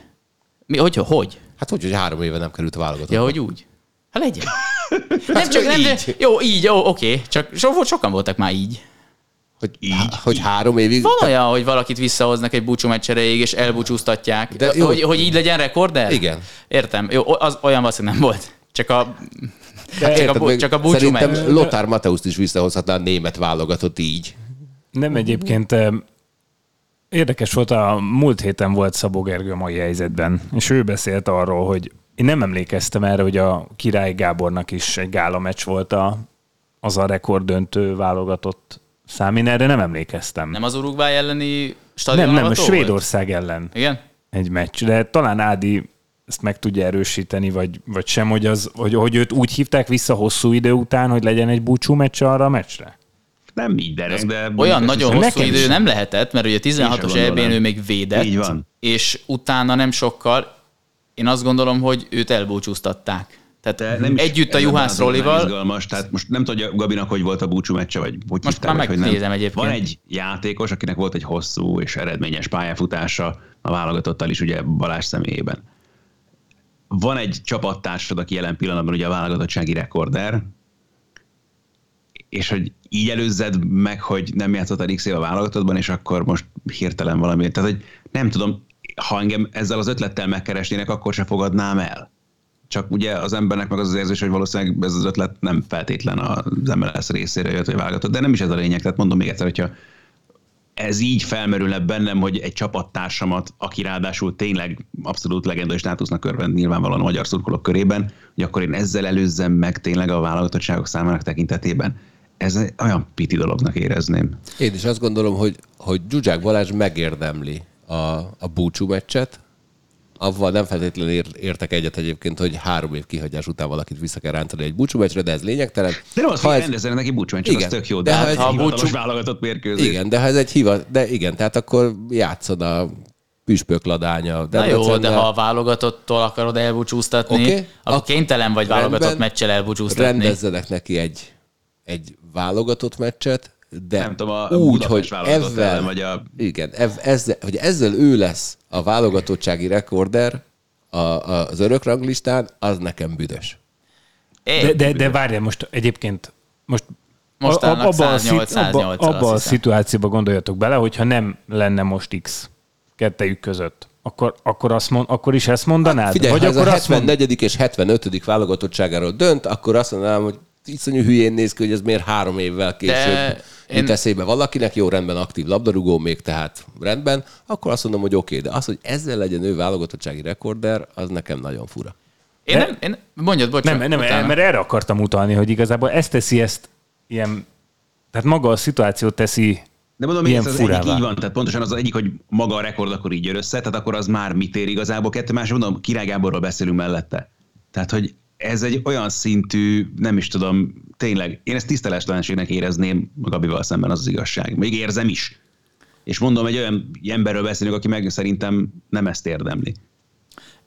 Mi, hogy, hogy? Hát hogy, hogy három éve nem került válogatott. Ja, hogy úgy. Hát legyen. Nem csak nem, de, így. jó, így, jó, oké. Csak so, sokan voltak már így. Hogy, há, hogy három évig... Van olyan, hogy valakit visszahoznak egy búcsú meccs erejéig, és elbúcsúztatják. De De jó. hogy, hogy így legyen rekorder? Igen. Értem. Jó, az olyan valószínűleg nem volt. Csak a, csak a, Érted, bu- meg csak a búcsú Szerintem meccs. Lothar Mateuszt is visszahozhatná a német válogatott így. Nem egyébként érdekes volt, a múlt héten volt Szabó Gergő a mai helyzetben, és ő beszélt arról, hogy én nem emlékeztem erre, hogy a Király Gábornak is egy gála meccs volt a, az a rekorddöntő válogatott szám. Én erre nem emlékeztem. Nem az Uruguay elleni nem, stadion nem a volt? Svédország ellen Igen? egy meccs, de talán Ádi ezt meg tudja erősíteni, vagy, vagy sem, hogy, az, hogy, hogy őt úgy hívták vissza hosszú idő után, hogy legyen egy búcsú meccs arra a meccsre? Nem így derek, de... Olyan nagyon hosszú nekem idő is. nem lehetett, mert ugye Én sem 16-os gondolom. EB-n ő még védett, Így van. és utána nem sokkal, én azt gondolom, hogy őt elbúcsúztatták. Tehát nem együtt a Juhász Rollival, izgalmas, tehát most nem tudja Gabinak, hogy volt a búcsú meccse, vagy hogy Most hívták, már vagy hogy nem. egyébként. Van egy játékos, akinek volt egy hosszú és eredményes pályafutása a válogatottal is, ugye Balázs személyében. Van egy csapattársad, aki jelen pillanatban ugye a válogatottsági rekorder, és hogy így előzzed meg, hogy nem játszott a x év a válogatottban, és akkor most hirtelen valami. Tehát, hogy nem tudom, ha engem ezzel az ötlettel megkeresnének, akkor se fogadnám el. Csak ugye az embernek meg az az érzés, hogy valószínűleg ez az ötlet nem feltétlen az MLS részére jött, vagy válogatott, de nem is ez a lényeg. Tehát mondom még egyszer, hogyha ez így felmerülne bennem, hogy egy csapattársamat, aki ráadásul tényleg abszolút legendai státusznak örvend nyilvánvalóan a magyar szurkolók körében, hogy akkor én ezzel előzzem meg tényleg a válogatottságok számának tekintetében. Ez egy olyan piti dolognak érezném. Én is azt gondolom, hogy, hogy Zsuzsák Balázs megérdemli a, a búcsú meccset. Avval nem feltétlenül ér, értek egyet egyébként, hogy három év kihagyás után valakit vissza kell rántani egy búcsú meccsre, de ez lényegtelen. De nem az, Ha hogy ez- rendezzenek neki búcsúmeccset, az Igen. tök jó, De de, ha hát, egy ha a búcsú- válogatott mérkőzés. Igen, de ha ez egy hiva, de igen, tehát akkor játszon a püspökladánya. Na jó, de Debrecennel. ha a válogatottól akarod elbúcsúztatni, Oké. okay. akkor Ak- kénytelen vagy válogatott Rendben. meccsel elbúcsúztatni. rendezzenek neki egy, egy válogatott meccset, de Nem tudom, a úgy, hogy ezzel, ellen, vagy a- igen, ezzel, hogy ezzel ő lesz a válogatottsági rekorder a, a, az örök ranglistán, az nekem büdös. É, De, de, de várjál, most egyébként most Most a- abba a 108, szit- abba, 108-al, abba a szituációba gondoljatok bele, hogyha nem lenne most X kettejük között, akkor, akkor, azt mond, akkor is ezt mondanád? Figyelj, Vagy ha ez akkor a azt mond, 74. és 75. válogatottságáról dönt, akkor azt mondanám, hogy iszonyú hülyén néz ki, hogy ez miért három évvel később De jut én- eszébe valakinek, jó rendben aktív labdarúgó még, tehát rendben, akkor azt mondom, hogy oké, de az, hogy ezzel legyen ő válogatottsági rekorder, az nekem nagyon fura. én nem, én, mondjad, bocsánat. nem, nem, utána. mert erre akartam utalni, hogy igazából ezt teszi ezt ilyen, tehát maga a szituáció teszi De mondom, hogy Ilyen ez az egyik furává. így van, tehát pontosan az egyik, hogy maga a rekord akkor így jön össze, tehát akkor az már mit ér igazából. Kettő másik, mondom, Király Gáborról beszélünk mellette. Tehát, hogy ez egy olyan szintű, nem is tudom, tényleg, én ezt tiszteletlenségnek érezném Gabival szemben, az az igazság. Még érzem is. És mondom, egy olyan emberről beszélünk, aki meg szerintem nem ezt érdemli.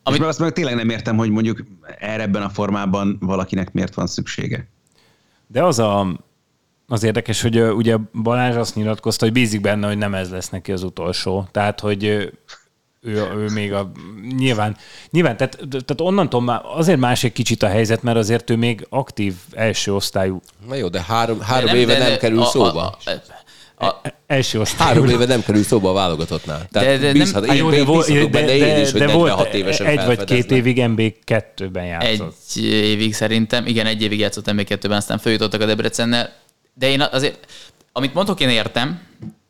Amit... És azt meg tényleg nem értem, hogy mondjuk erre ebben a formában valakinek miért van szüksége. De az a, az érdekes, hogy ugye Balázs azt nyilatkozta, hogy bízik benne, hogy nem ez lesz neki az utolsó. Tehát, hogy ő, ő még a, nyilván, nyilván tehát, tehát onnantól már azért más egy kicsit a helyzet, mert azért ő még aktív első osztályú. Na jó, de három, három de éve nem, nem kerül a, szóba. A, a, a, első osztályú. Három éve nem kerül szóba a válogatottnál. Tehát de, de bízhat, nem, én, jó, de, bízhatok de, benne de, én is, hogy de volt évesen egy vagy két évig MB2-ben játszott. Egy évig szerintem, igen, egy évig játszott MB2-ben, aztán följutottak a Debrecennel. De én azért, amit mondok, én értem,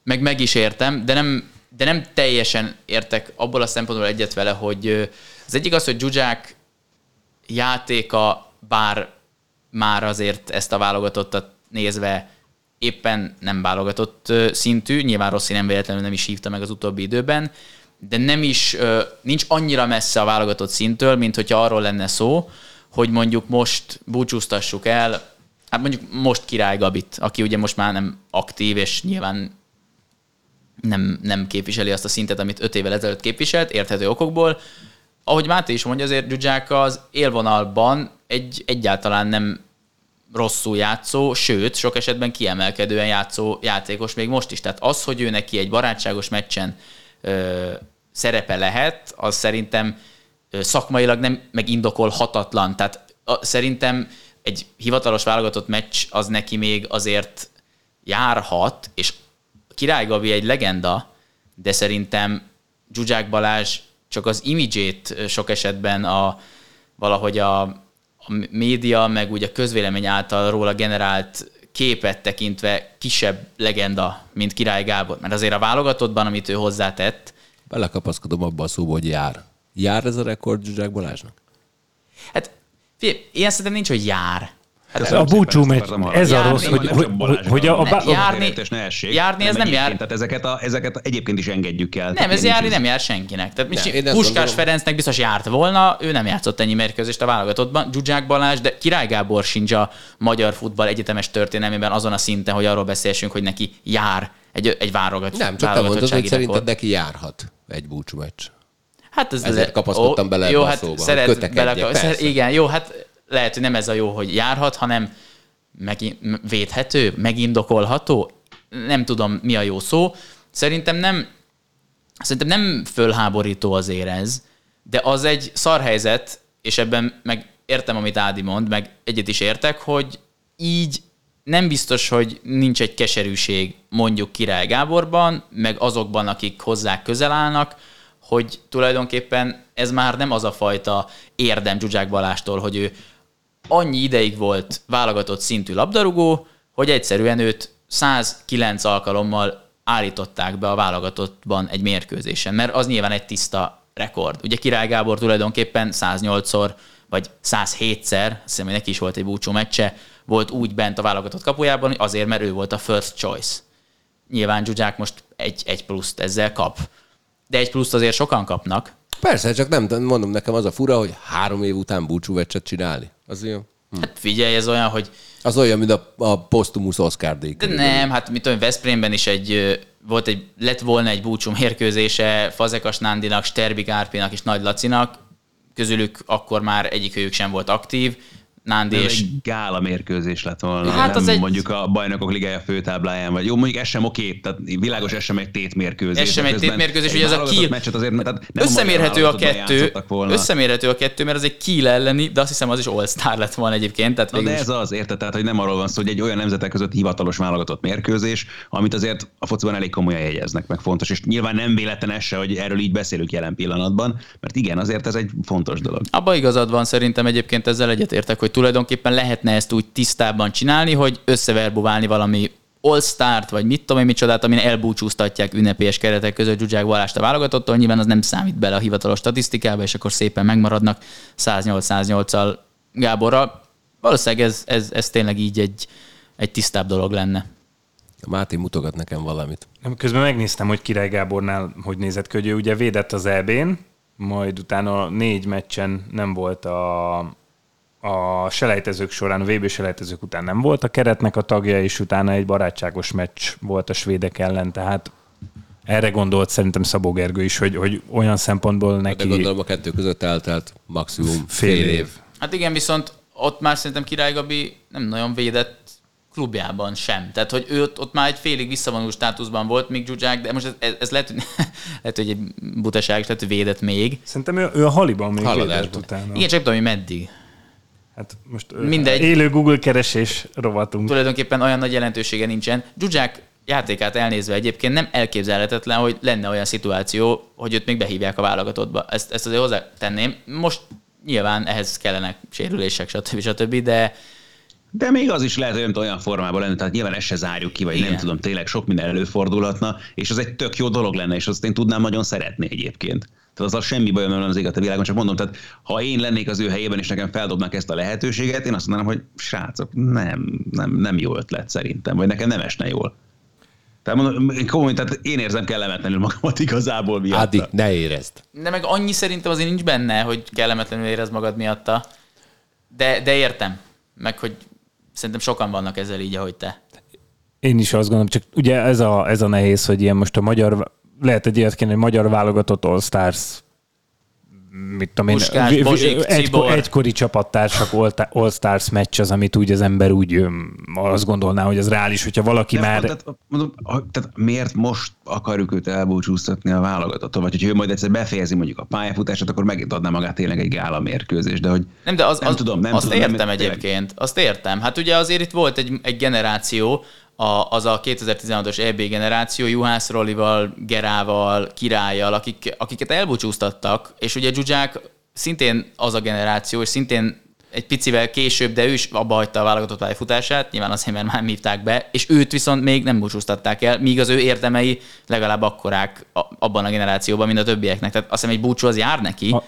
meg meg is értem, de nem, de nem teljesen értek abból a szempontból egyet vele, hogy az egyik az, hogy Zsuzsák játéka, bár már azért ezt a válogatottat nézve éppen nem válogatott szintű, nyilván Rossi nem véletlenül nem is hívta meg az utóbbi időben, de nem is, nincs annyira messze a válogatott szintől, mint hogyha arról lenne szó, hogy mondjuk most búcsúztassuk el, hát mondjuk most Király Gabit, aki ugye most már nem aktív, és nyilván nem, nem képviseli azt a szintet, amit öt évvel ezelőtt képviselt, érthető okokból. Ahogy Máté is mondja, azért Zsuzsáka az élvonalban egy egyáltalán nem rosszul játszó, sőt, sok esetben kiemelkedően játszó játékos még most is. Tehát az, hogy ő neki egy barátságos meccsen ö, szerepe lehet, az szerintem ö, szakmailag nem megindokolhatatlan. Tehát a, szerintem egy hivatalos válogatott meccs az neki még azért járhat, és Király Gavi egy legenda, de szerintem Zsuzsák Balázs csak az imidzsét sok esetben a, valahogy a, a média, meg úgy a közvélemény által róla generált képet tekintve kisebb legenda, mint Király Gábor. Mert azért a válogatottban, amit ő hozzátett... Belekapaszkodom abba a szóba, hogy jár. Jár ez a rekord Zsuzsák Balázsnak? Hát figyelj, ilyen szerintem nincs, hogy jár. Hát a búcsú meccs, ez a rossz, hogy, hogy, hogy a, a, a, járni, járni ez nem jár. Tehát ezeket, a, ezeket egyébként is engedjük el. Nem, ez járni nem jár senkinek. Tehát nem, Puskás Ferencnek biztos járt volna, ő nem játszott ennyi mérkőzést a válogatottban. Zsuzsák Balázs, de Király Gábor sincs a magyar futball egyetemes történelmében azon a szinten, hogy arról beszélsünk, hogy neki jár egy, egy válogat, Nem, csak te mondod, hogy szerinted neki járhat egy búcsú meccs. Hát ez Ezért kapaszkodtam ó, bele jó, a hát szóba, szeret, bele, szer, igen, jó, hát lehet, hogy nem ez a jó, hogy járhat, hanem meg, védhető, megindokolható, nem tudom mi a jó szó. Szerintem nem, szerintem nem fölháborító azért ez, de az egy szarhelyzet, és ebben meg értem, amit Ádi mond, meg egyet is értek, hogy így nem biztos, hogy nincs egy keserűség mondjuk Király Gáborban, meg azokban, akik hozzá közel állnak, hogy tulajdonképpen ez már nem az a fajta érdem Zsuzsák Balástól, hogy ő annyi ideig volt válogatott szintű labdarúgó, hogy egyszerűen őt 109 alkalommal állították be a válogatottban egy mérkőzésen, mert az nyilván egy tiszta rekord. Ugye Király Gábor tulajdonképpen 108-szor, vagy 107-szer, azt hiszem, hogy neki is volt egy búcsú meccse, volt úgy bent a válogatott kapujában, azért, mert ő volt a first choice. Nyilván Zsuzsák most egy, egy pluszt ezzel kap. De egy pluszt azért sokan kapnak. Persze, csak nem mondom nekem az a fura, hogy három év után búcsú meccset csinálni. Az jó. Hm. Hát figyelj, ez olyan, hogy... Az olyan, mint a, a posztumusz Oscar díj. De nem, hát mit tudom, Veszprémben is egy, volt egy, lett volna egy búcsú mérkőzése Fazekas Nándinak, Sterbik Árpinak és Nagy Lacinak, közülük akkor már egyikőjük sem volt aktív, Nándi és... Egy gála mérkőzés lett volna. Hát nem az egy... mondjuk a bajnokok ligája főtábláján, vagy jó, mondjuk ez sem oké, tehát világos ez sem egy tétmérkőzés. Ez sem egy tétmérkőzés, hogy ez a kill... Meccset azért, tehát nem összemérhető a, a kettő, összemérhető a kettő, mert az egy kill elleni, de azt hiszem az is all-star lett volna egyébként. Tehát Na, de ez az, érted? Tehát, hogy nem arról van szó, hogy egy olyan nemzetek között hivatalos válogatott mérkőzés, amit azért a fociban elég komolyan jegyeznek, meg fontos. És nyilván nem véletlen ez se, hogy erről így beszélünk jelen pillanatban, mert igen, azért ez egy fontos dolog. Abba igazad van szerintem egyébként ezzel egyetértek, hogy tulajdonképpen lehetne ezt úgy tisztában csinálni, hogy összeverbuválni valami all vagy mit tudom én micsodát, amin elbúcsúztatják ünnepélyes keretek között Zsuzsák Balást a válogatottól, nyilván az nem számít bele a hivatalos statisztikába, és akkor szépen megmaradnak 108-108-al Gáborral. Valószínűleg ez, ez, ez tényleg így egy, egy tisztább dolog lenne. Máté mutogat nekem valamit. Közben megnéztem, hogy Király Gábornál hogy nézett ki, hogy ő ugye védett az EB-n, majd utána négy meccsen nem volt a, a selejtezők során, a VB selejtezők után nem volt a keretnek a tagja, és utána egy barátságos meccs volt a svédek ellen, tehát erre gondolt szerintem Szabó Gergő is, hogy, hogy olyan szempontból neki... De gondolom a kettő között eltelt maximum fél, fél év. év. Hát igen, viszont ott már szerintem Király Gabi nem nagyon védett klubjában sem. Tehát, hogy ő ott, ott már egy félig visszavonuló státuszban volt, még Zsuzsák, de most ez, ez lehet, lehet, hogy egy butaság, lehet, hogy védett még. Szerintem ő, ő a haliban még Haladásban. védett utána. Igen, csak tudom, hogy meddig. Hát most Mindegy. Élő Google keresés rovatunk. Tulajdonképpen olyan nagy jelentősége nincsen. Zsuzsák játékát elnézve egyébként nem elképzelhetetlen, hogy lenne olyan szituáció, hogy őt még behívják a válogatottba. Ezt, ezt azért hozzátenném. Most nyilván ehhez kellenek sérülések, stb. stb., de De még az is lehet, hogy olyan formában lenni, tehát nyilván ezt se zárjuk ki, vagy Igen. Igen. nem tudom, tényleg sok minden előfordulhatna, és az egy tök jó dolog lenne, és azt én tudnám nagyon szeretni egyébként. Tehát azzal semmi bajom nem lenne az éget a világon, csak mondom, tehát ha én lennék az ő helyében, és nekem feldobnak ezt a lehetőséget, én azt mondanám, hogy srácok, nem, nem, nem jó ötlet szerintem, vagy nekem nem esne jól. Tehát mondom, komolyan, tehát én érzem kellemetlenül magamat igazából miatta. Addig ne érezd. de meg annyi szerintem azért nincs benne, hogy kellemetlenül érez magad miatta. De, de értem. Meg, hogy szerintem sokan vannak ezzel így, ahogy te. Én is azt gondolom, csak ugye ez a, ez a nehéz, hogy ilyen most a magyar, lehet egy ilyet kéne, hogy magyar válogatott All Stars mit tudom én, Puskás, vi- vi- Bozsik, egykor, Cibor. egykori csapattársak All- All Stars meccs az, amit úgy az ember úgy azt gondolná, hogy az reális, hogyha valaki De már... Tehát, mondom, tehát miért most akarjuk őt elbúcsúztatni a válogatottól? Vagy hogyha ő majd egyszer befejezi mondjuk a pályafutását, akkor megint adná magát tényleg egy gála mérkőzés. De hogy Nem, de az, nem az, tudom, nem azt tudom, értem nem, egyébként. Azt értem. Hát ugye azért itt volt egy, egy generáció, a, az a 2016-os EB generáció, Juhász Rolival, Gerával, Királlyal, akik, akiket elbúcsúztattak, és ugye Zsuzsák szintén az a generáció, és szintén egy picivel később, de ő is abba hagyta a válogatott pályafutását, nyilván azért, mert már hívták be, és őt viszont még nem búcsúztatták el, míg az ő érdemei legalább akkorák abban a generációban, mint a többieknek. Tehát azt hiszem egy búcsú az jár neki, A,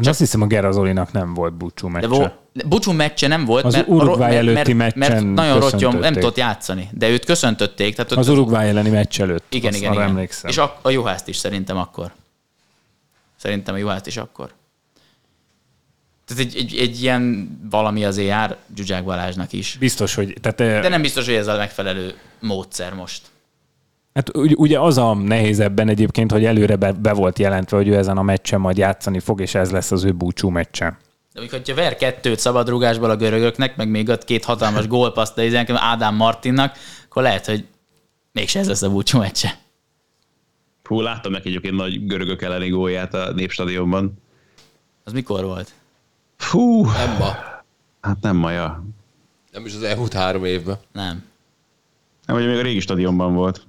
Csak... Azt hiszem, a Gerazolinak nem volt búcsú meccse. de vo- Búcsú meccse nem volt, Az mert, Uruguay mert, előtti mert, mert meccsen nagyon rottyom, nem tudott játszani, de őt köszöntötték. Tehát ott Az Uruguay elleni meccs előtt. Igen, igen, igen. emlékszem. És a, a Juhászt is szerintem akkor. Szerintem a Juhászt is akkor. Tehát egy, egy, egy ilyen valami azért jár Zsuzsák Balázsnak is. Biztos, hogy... Tehát, De nem biztos, hogy ez a megfelelő módszer most. Hát ugy- ugye az a nehéz ebben egyébként, hogy előre be, be volt jelentve, hogy ő ezen a meccsen majd játszani fog, és ez lesz az ő búcsú meccse. De amikor ha ver kettőt szabadrugásból a görögöknek, meg még ott két hatalmas gólpaszt, de izenként Ádám Martinnak, akkor lehet, hogy mégse ez lesz a búcsú meccse. Hú, láttam neki egyébként nagy görögök elleni gólját a Népstadionban. Az mikor volt? Fú, Nem ma. hát nem maja. Nem is az elmúlt három évben. Nem. Nem, hogy még a régi stadionban volt.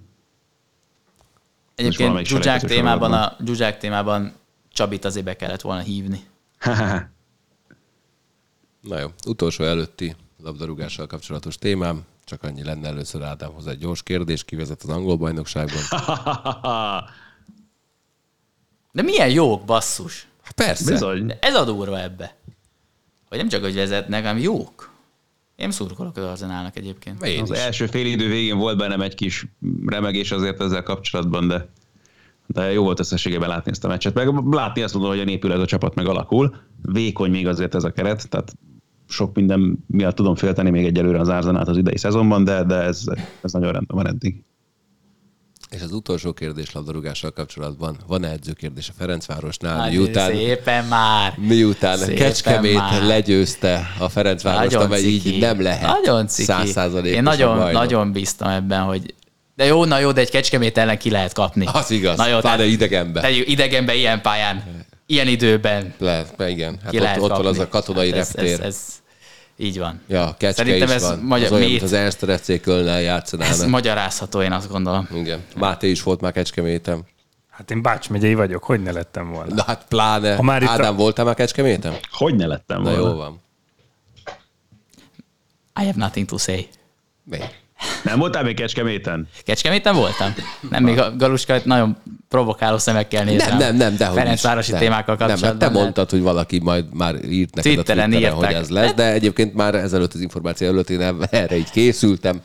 Egyébként Zsuzsák témában, a. Zsuzsák témában Csabit azért be kellett volna hívni. Na jó, utolsó előtti labdarúgással kapcsolatos témám. Csak annyi lenne először Ádámhoz egy gyors kérdés, kivezet az angol bajnokságban. De milyen jók, basszus. Hát persze. Bizony. De ez a durva ebbe. Hogy nem csak, hogy vezetnek, hanem jók. Én szurkolok az Arzenálnak egyébként. Én Az is. első fél idő végén volt bennem egy kis remegés azért ezzel kapcsolatban, de, de jó volt összességében látni ezt a meccset. Meg látni azt mondom, hogy a népül ez a csapat meg alakul. Vékony még azért ez a keret, tehát sok minden miatt tudom félteni még egyelőre az Arzenát az idei szezonban, de, de ez, ez nagyon rendben van eddig. És az utolsó kérdés labdarúgással kapcsolatban. Van-e edzőkérdés a Ferencvárosnál? Hát, miután, Szépen már. miután Szépen Kecskemét már. legyőzte a Ferencvárost, Nagyon amely így nem lehet Nagyon ciki. Én nagyon, nagyon bíztam ebben, hogy de jó, na jó, de egy kecskemét ellen ki lehet kapni. Az igaz, Na jó, pláne tehát- idegenbe. Tegyük, idegenbe, ilyen pályán, ilyen időben Lehet, igen. Hát ki ott, lehet ott van az a katonai hát ez, reptér. ez, ez, így van. Ja, Kecske Szerintem is ez van. magyar- az olyan, mi- mint az Ernst Recé Kölnnel játszanának. Ez magyarázható, én azt gondolom. Igen. Máté is volt már Kecskeméten. Hát én Bács megyei vagyok, hogy ne lettem volna. Na hát pláne. Ha már Ádám, a- voltál már Kecskeméten? Hogy ne lettem Na volna? jó van. I have nothing to say. Mi? Nem voltál még Kecskeméten? Kecskeméten voltam? Nem, még a Galuska nagyon provokáló szemekkel néz Nem, nem, nem, de Ferencvárosi nem. témákkal Nem, kapcsolatban. mert te de- mondtad, hogy valaki majd már írt neked Twitteren a Twitteren, hogy ez lesz, de egyébként már ezelőtt az információ előtt én erre így készültem.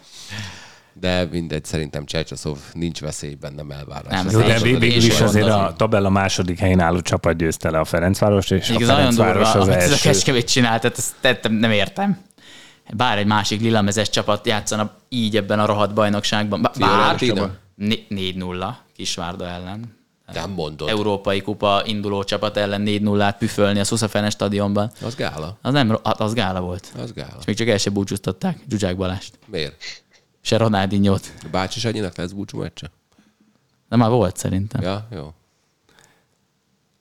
De mindegy, szerintem Csercsaszov nincs veszélyben, nem elvárás. Nem, Az Jó, de végül is azért a tabella második helyén álló csapat győzte le a Ferencváros, és Igaz, a Ferencváros az amit ez a első. Kecskemét csinált, tehát ezt tettem, nem értem. Bár egy másik lilamezes csapat játszana így ebben a rohadt bajnokságban. Bá- Bár Fiorentina? Né- 4-0 Kisvárda ellen. Nem mondod. Európai kupa induló csapat ellen 4-0-át püfölni a Szuszafene stadionban. Az gála. Az nem, az gála volt. Az gála. És még csak el se búcsúztatták Zsuzsák Balást. Miért? Se Ronaldinho-t. A bácsi Sanyinak lesz búcsú meccse? De már volt szerintem. Ja, jó.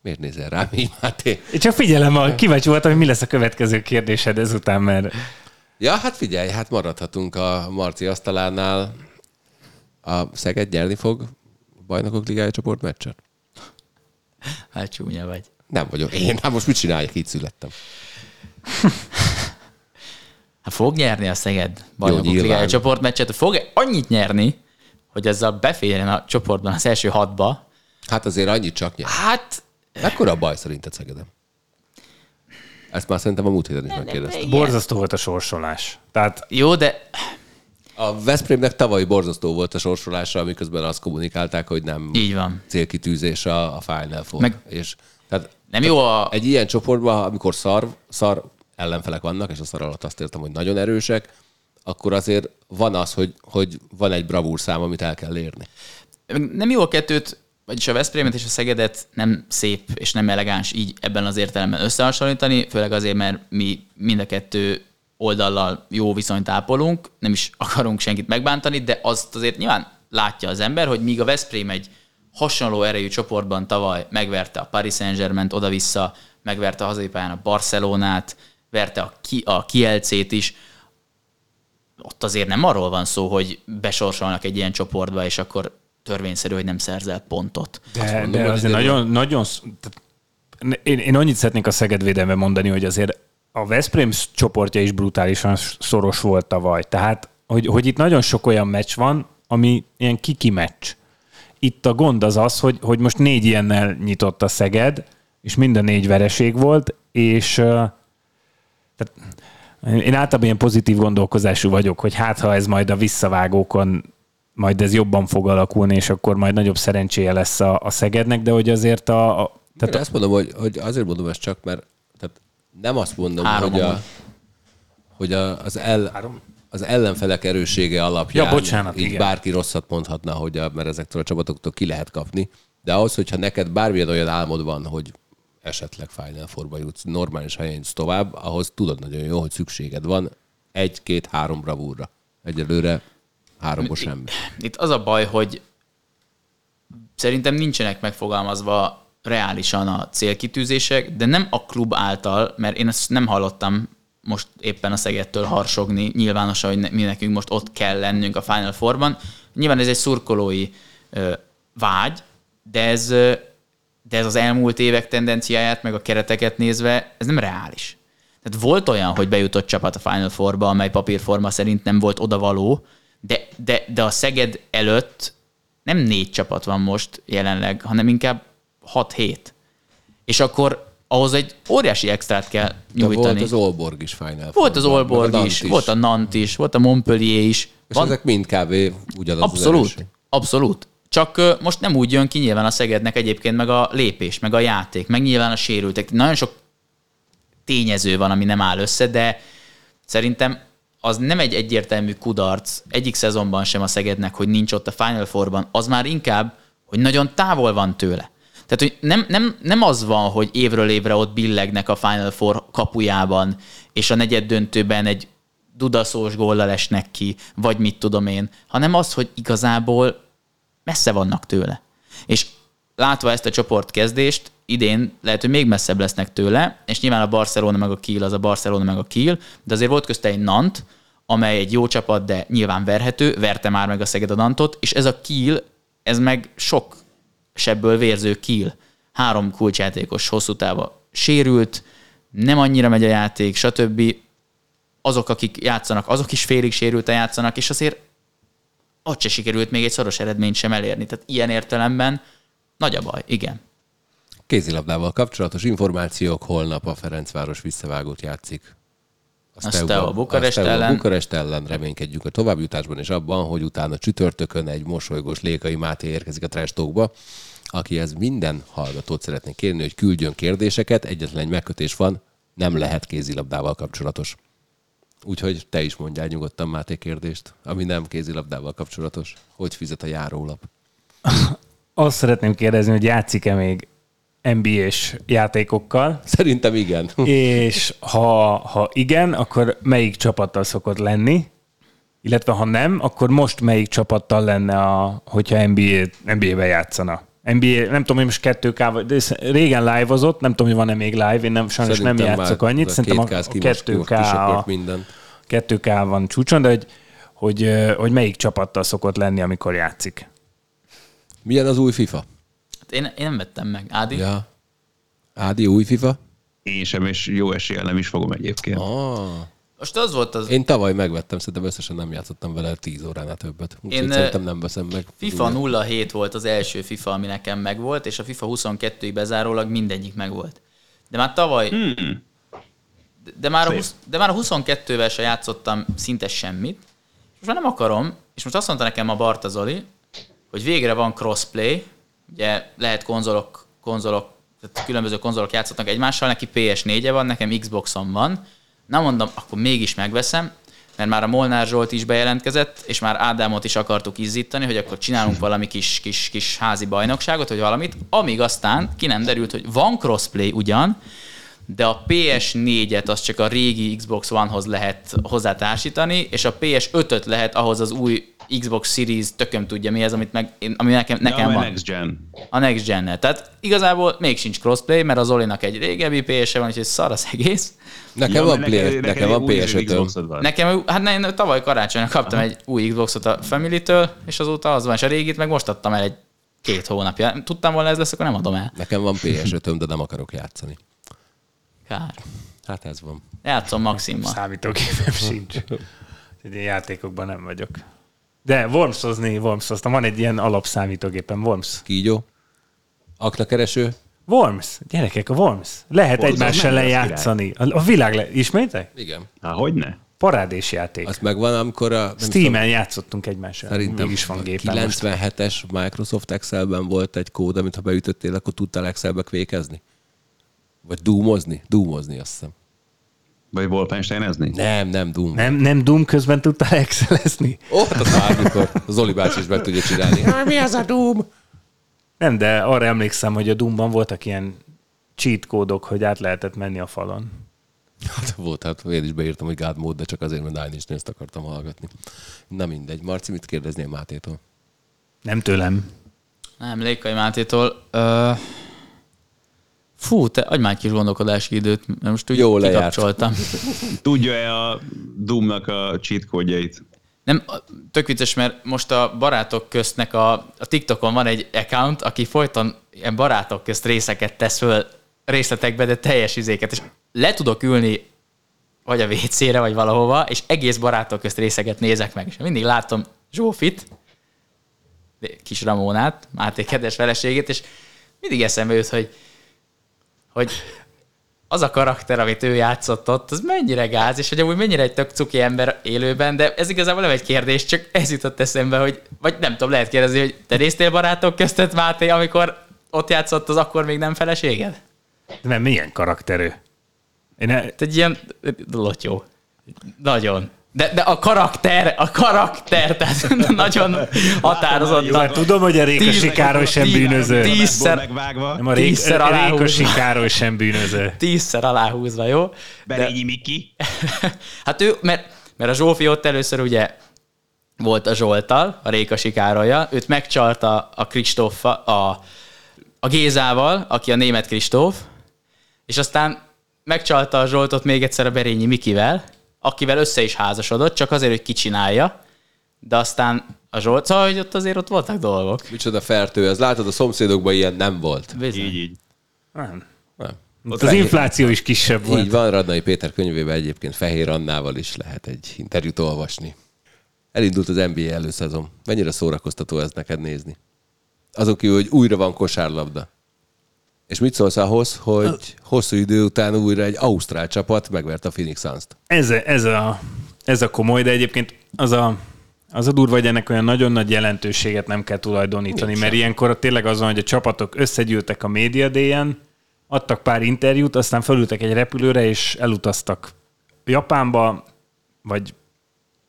Miért nézel rám így, Máté? Csak figyelem, a kíváncsi voltam, hogy mi lesz a következő kérdésed ezután, mert Ja, hát figyelj, hát maradhatunk a Marci asztalánál. A Szeged nyerni fog a bajnokok ligája csoport meccset? Hát csúnya vagy. Nem vagyok. Én hát most mit csináljak, így születtem. Hát fog nyerni a Szeged bajnokok nyilván. ligája csoportmeccset, fog annyit nyerni, hogy ezzel beférjen a csoportban az első hatba. Hát azért annyit csak nyer. Hát Mekkora a baj szerinted Szegedem? Ezt már szerintem a múlt héten is megkérdeztem. borzasztó volt a sorsolás. Tehát jó, de A Veszprémnek tavaly borzasztó volt a sorsolása, miközben azt kommunikálták, hogy nem így van. célkitűzés a, a Final Four. Meg- És, tehát Nem jó a... egy ilyen csoportban, amikor szar, szar ellenfelek vannak, és a szar alatt azt értem, hogy nagyon erősek, akkor azért van az, hogy, hogy van egy bravúr szám, amit el kell érni. Nem jó a kettőt, vagyis a Veszprémet és a Szegedet nem szép és nem elegáns így ebben az értelemben összehasonlítani, főleg azért, mert mi mind a kettő oldallal jó viszonyt ápolunk, nem is akarunk senkit megbántani, de azt azért nyilván látja az ember, hogy míg a Veszprém egy hasonló erejű csoportban tavaly megverte a Paris Saint-Germain oda-vissza, megverte a hazai pályán a Barcelonát, verte a, ki, a Kielcét is, ott azért nem arról van szó, hogy besorsolnak egy ilyen csoportba, és akkor törvényszerű, hogy nem szerzel pontot. De, mondom, de azért azért nagyon, nagyon tehát én, én annyit szeretnék a Szeged védelme mondani, hogy azért a Veszprém csoportja is brutálisan szoros volt tavaly. Tehát, hogy, hogy itt nagyon sok olyan meccs van, ami ilyen kiki meccs. Itt a gond az az, hogy, hogy most négy ilyennel nyitott a Szeged, és mind a négy vereség volt, és tehát én általában ilyen pozitív gondolkozású vagyok, hogy hát ha ez majd a visszavágókon majd ez jobban fog alakulni, és akkor majd nagyobb szerencséje lesz a, a Szegednek, de hogy azért a, a Tehát tehát azt mondom, hogy, hogy azért mondom ezt csak, mert tehát nem azt mondom, Három hogy, a, hogy a, az, el, az ellenfelek erőssége alapján Ja, bocsánat, így igen. bárki rosszat mondhatna, hogy a, mert ezektől a csapatoktól ki lehet kapni. De ahhoz, hogyha neked bármilyen olyan álmod van, hogy esetleg Final Fourba jutsz, normális helyen jutsz tovább, ahhoz tudod nagyon jó, hogy szükséged van egy-két-három bravúrra. Egyelőre háromból semmi. Itt az a baj, hogy szerintem nincsenek megfogalmazva reálisan a célkitűzések, de nem a klub által, mert én ezt nem hallottam most éppen a Szegedtől harsogni nyilvánosan, hogy ne, mi nekünk most ott kell lennünk a Final Fourban. Nyilván ez egy szurkolói ö, vágy, de ez, ö, de ez az elmúlt évek tendenciáját, meg a kereteket nézve, ez nem reális. Tehát volt olyan, hogy bejutott csapat a Final Fourba, amely papírforma szerint nem volt odavaló, de, de, de a Szeged előtt nem négy csapat van most jelenleg, hanem inkább 6-7. És akkor ahhoz egy óriási extrát kell De nyújtani. volt az Olborg is Final volt az Olborg Nant is, volt a Nant is, volt a Montpellier is. És Van, ezek mind kb. ugyanaz az abszolút, erősség. abszolút. Csak most nem úgy jön ki nyilván a Szegednek egyébként meg a lépés, meg a játék, meg nyilván a sérültek. Nagyon sok tényező van, ami nem áll össze, de szerintem az nem egy egyértelmű kudarc egyik szezonban sem a Szegednek, hogy nincs ott a Final Fourban, az már inkább, hogy nagyon távol van tőle. Tehát, hogy nem, nem, nem az van, hogy évről évre ott billegnek a Final Four kapujában, és a negyed döntőben egy dudaszós góllal esnek ki, vagy mit tudom én, hanem az, hogy igazából messze vannak tőle. És látva ezt a csoportkezdést, idén lehet, hogy még messzebb lesznek tőle, és nyilván a Barcelona meg a Kiel az a Barcelona meg a Kiel, de azért volt közte egy Nant, amely egy jó csapat, de nyilván verhető, verte már meg a Szeged a Nantot, és ez a Kiel, ez meg sok sebből vérző Kiel. Három kulcsjátékos hosszú távon sérült, nem annyira megy a játék, stb. Azok, akik játszanak, azok is félig sérülten játszanak, és azért ott se sikerült még egy szoros eredményt sem elérni. Tehát ilyen értelemben nagy a baj, igen. Kézilabdával kapcsolatos információk, holnap a Ferencváros visszavágót játszik. A Steaua Bukarest a ellen. Bukarest ellen reménykedjünk a továbbjutásban, és abban, hogy utána csütörtökön egy mosolygós Lékai Máté érkezik a Trash Talkba, akihez minden hallgatót szeretnék kérni, hogy küldjön kérdéseket, egyetlen egy megkötés van, nem lehet kézilabdával kapcsolatos. Úgyhogy te is mondjál nyugodtan Máté kérdést, ami nem kézilabdával kapcsolatos. Hogy fizet a járólap? Azt szeretném kérdezni, hogy játszik-e még NBA-s játékokkal, Szerintem igen. és ha, ha igen, akkor melyik csapattal szokott lenni, illetve ha nem, akkor most melyik csapattal lenne, a, hogyha NBA, NBA-ben játszana? NBA, nem tudom, hogy most 2K, vagy- régen live-ozott, nem tudom, hogy van-e még live, én nem, sajnos nem játszok annyit, szerintem a, a 2K, a, minden. 2K van csúcson, de hogy, hogy, hogy melyik csapattal szokott lenni, amikor játszik. Milyen az új FIFA? Hát Én, én nem vettem meg. Ádi? Ja. Ádi, új FIFA? Én sem, és jó eséllyel nem is fogom egyébként. Ah. Most az volt az Én tavaly megvettem, szerintem összesen nem játszottam vele 10 óránál többet. Úgyhogy Én, szerintem nem veszem meg. FIFA 07 volt az első FIFA, ami nekem megvolt, és a FIFA 22-ig bezárólag mindegyik megvolt. De már tavaly... Hmm. De, már a, Szép. 20, de már a 22-vel se játszottam szinte semmit, és most már nem akarom, és most azt mondta nekem a Barta Zoli, hogy végre van crossplay, ugye lehet konzolok, konzolok, tehát különböző konzolok játszhatnak egymással, neki PS4-e van, nekem Xboxom van, nem mondom, akkor mégis megveszem, mert már a Molnár Zsolt is bejelentkezett, és már Ádámot is akartuk izzítani, hogy akkor csinálunk valami kis, kis, kis házi bajnokságot, vagy valamit, amíg aztán ki nem derült, hogy van crossplay ugyan, de a PS4-et az csak a régi Xbox One-hoz lehet hozzátársítani, és a PS5-öt lehet ahhoz az új Xbox Series, tököm tudja mi ez, amit meg, én, ami nekem, nekem ja, van. Next Gen. A Next gen Tehát igazából még sincs crossplay, mert az Olinak egy régebbi PS-e van, úgyhogy szar az egész. Nekem Ja, van, play, nekem neked van új PS5-öm. Xboxod van. Nekem, hát ne, én tavaly karácsonyra kaptam Aha. egy új Xboxot a Family-től, és azóta az van, és a régit meg most adtam el egy két hónapja. Tudtam volna ez lesz, akkor nem adom el. Nekem van PS5-öm, de nem akarok játszani. Kár. Hát ez van. Játszom Maximmal. Számítógépem sincs. Én játékokban nem vagyok. De Wormsozni, Wormsoztam. Van egy ilyen alapszámítógépem, Worms. Kígyó. Aknakereső. Worms, gyerekek, a Worms. Lehet Worms, egymás ellen játszani. A, a világ le... Ismétek? Igen. Há, hogyne? Parádés játék. Az megvan, amikor a... Steam-en játszottunk egymással. Szerintem Mégis van a gépen most. 97-es Microsoft Excelben volt egy kód, amit ha beütöttél, akkor tudtál Excelbe kvékezni? Vagy doomozni? Doomozni, azt hiszem. Vagy Wolfensteinezni? Nem, nem Doom. Nem, nem Doom közben tudtál excelezni? Ott az bármikor. Zoli bácsi is meg tudja csinálni. Mi az a Doom? Nem, de arra emlékszem, hogy a Doomban voltak ilyen cheat kódok, hogy át lehetett menni a falon. Hát volt, hát én is beírtam, hogy God Mode, de csak azért, mert Nine Inch Nails-t akartam hallgatni. Na mindegy. Marci, mit kérdeznél Mátétól? Nem tőlem. Nem, Lékai Mátétól. Ö... Fú, te adj már egy kis gondolkodási időt, mert most úgy Jó lejárt. kikapcsoltam. Tudja-e a Doom-nak a cheat kódjait? Nem, tök vicces, mert most a barátok köztnek a, a TikTokon van egy account, aki folyton ilyen barátok közt részeket tesz föl részletekbe, de teljes izéket, és le tudok ülni vagy a WC-re, vagy valahova, és egész barátok közt részeket nézek meg, és mindig látom Zsófit, kis Ramónát, Máté kedves feleségét, és mindig eszembe jut, hogy, hogy az a karakter, amit ő játszott ott, az mennyire gáz, és hogy amúgy mennyire egy tök cuki ember élőben, de ez igazából nem egy kérdés, csak ez jutott eszembe, hogy, vagy nem tudom, lehet kérdezni, hogy te néztél barátok köztet, Máté, amikor ott játszott, az akkor még nem feleséged? De nem, milyen karakterű? Én Te egy ilyen lotyó. Nagyon. De, de a karakter, a karakter, tehát nagyon határozottan. hát tudom, hogy a Rékosi Károly sem bűnöző. tíz- Tízszer- megvágva. Nem a Ré- tízszer aláhúzva. Rékosi Károly sem bűnöző. Tízszer aláhúzva, jó? Berényi Miki. hát ő, mert, mert a Zsófi ott először ugye volt a Zsoltal, a Rékasi Károlyja, őt megcsalta a Kristófa, a, a Gézával, aki a német Kristóf, és aztán megcsalta a Zsoltot még egyszer a Berényi Mikivel, akivel össze is házasodott, csak azért, hogy kicsinálja, de aztán a Zsolt, szóval, hogy ott azért ott voltak dolgok. Micsoda fertő, ez látod, a szomszédokban ilyen nem volt. Bizony. Így, így. Nem. Nem. Ott az infláció is kisebb volt. Így van, Radnai Péter könyvében egyébként Fehér Annával is lehet egy interjút olvasni. Elindult az NBA előszezon. Mennyire szórakoztató ez neked nézni? Azon kívül, hogy újra van kosárlabda. És mit szólsz ahhoz, hogy hosszú idő után újra egy ausztrál csapat megverte a Phoenix Suns-t? Ez, a- ez, a, ez a komoly, de egyébként az a, az a durva, hogy ennek olyan nagyon nagy jelentőséget nem kell tulajdonítani, mert ilyenkor tényleg az van, hogy a csapatok összegyűltek a média day-en, adtak pár interjút, aztán felültek egy repülőre, és elutaztak Japánba, vagy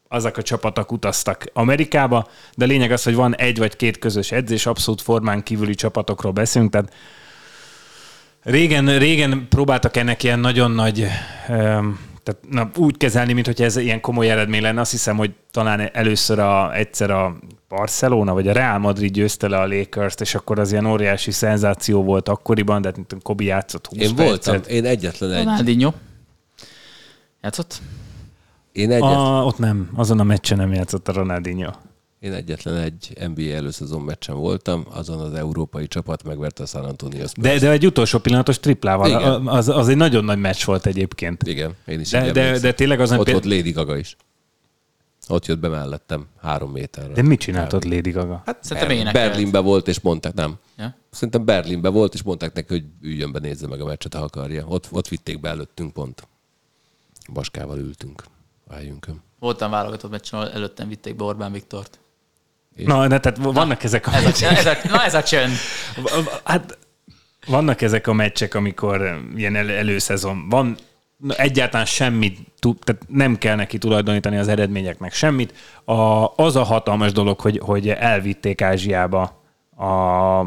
azok a csapatok utaztak Amerikába, de lényeg az, hogy van egy vagy két közös edzés, abszolút formán kívüli csapatokról beszélünk, tehát régen, régen próbáltak ennek ilyen nagyon nagy tehát na, úgy kezelni, mint hogy ez ilyen komoly eredmény lenne. Azt hiszem, hogy talán először a, egyszer a Barcelona vagy a Real Madrid győzte le a Lakers-t, és akkor az ilyen óriási szenzáció volt akkoriban, de Kobi játszott 20 Én percet. voltam, én egyetlen egy. Ronaldinho. Játszott? Én, egyetlen, A, ott nem, azon a meccsen nem játszott a Ronaldinho. Én egyetlen egy NBA előszezon meccsen voltam, azon az európai csapat megverte a San Antonio Spurs. De, de egy utolsó pillanatos triplával, Igen. az, az egy nagyon nagy meccs volt egyébként. Igen, én is De- de- de tényleg az nem Ott volt Lady Gaga is. Ott jött be mellettem, három méterre. De mit csinált ott Lady Gaga? Hát Szerintem Ber-. Berlinbe volt, és mondták, nem. Ja? Szerintem Berlinbe volt, és mondták neki, hogy üljön be, nézze meg a meccset, ha akarja. Ott, ott vitték be előttünk pont. Baskával ültünk a helyünkön. Voltam válogatott meccsen, előttem vitték be Orbán Viktort. Na, de tehát vannak ezek a Ez meccsek. a, ez a, na ez a csönd. Hát vannak ezek a meccsek, amikor eh, ilyen el, előszezon van, na, egyáltalán semmit, tehát nem kell neki tulajdonítani az eredményeknek semmit. A, az a hatalmas dolog, hogy, hogy elvitték Ázsiába a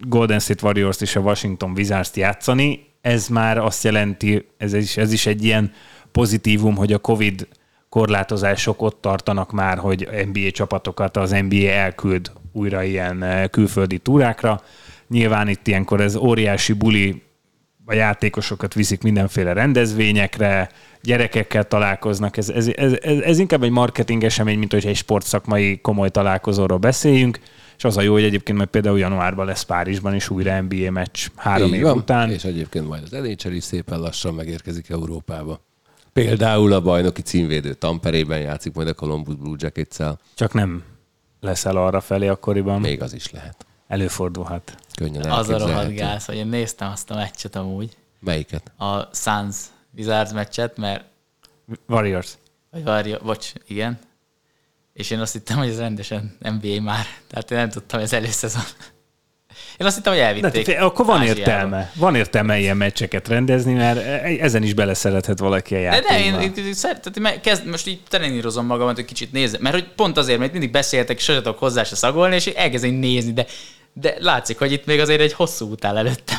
Golden State Warriors és a Washington Wizards-t játszani, ez már azt jelenti, ez is, ez is egy ilyen pozitívum, hogy a Covid korlátozások ott tartanak már, hogy NBA csapatokat az NBA elküld újra ilyen eh, külföldi túrákra. Nyilván itt ilyenkor ez óriási buli, a játékosokat viszik mindenféle rendezvényekre, gyerekekkel találkoznak. Ez, ez, ez, ez, ez inkább egy marketing esemény, mint hogy egy sportszakmai komoly találkozóról beszéljünk. És az a jó, hogy egyébként majd például januárban lesz Párizsban is újra NBA meccs három Így év van. után. És egyébként majd az NHL is szépen lassan megérkezik Európába. Például a bajnoki címvédő Tamperében játszik majd a Columbus Blue Jackets-el. Csak nem leszel arra felé akkoriban. Még az is lehet. Előfordulhat. Könnyen Az a rohadt gáz, hogy én néztem azt a meccset amúgy, Melyiket? a Suns Wizards meccset, mert, Warriors. vagy várja, bocs, igen, és én azt hittem, hogy ez rendesen NBA már, tehát én nem tudtam, hogy ez előszezon. Én azt hittem, hogy De elvitték. figyelj, akkor van Ázsiába. értelme. Van értelme ilyen meccseket rendezni, mert e- ezen is beleszerethet valaki a De játékba. ne, én, én, én tehát kezd, most így trenírozom magamat, hogy kicsit nézzem, mert hogy pont azért, mert mindig beszéltek, és tudok hozzá se szagolni, és elkezdeni nézni, de, de látszik, hogy itt még azért egy hosszú utál előttem.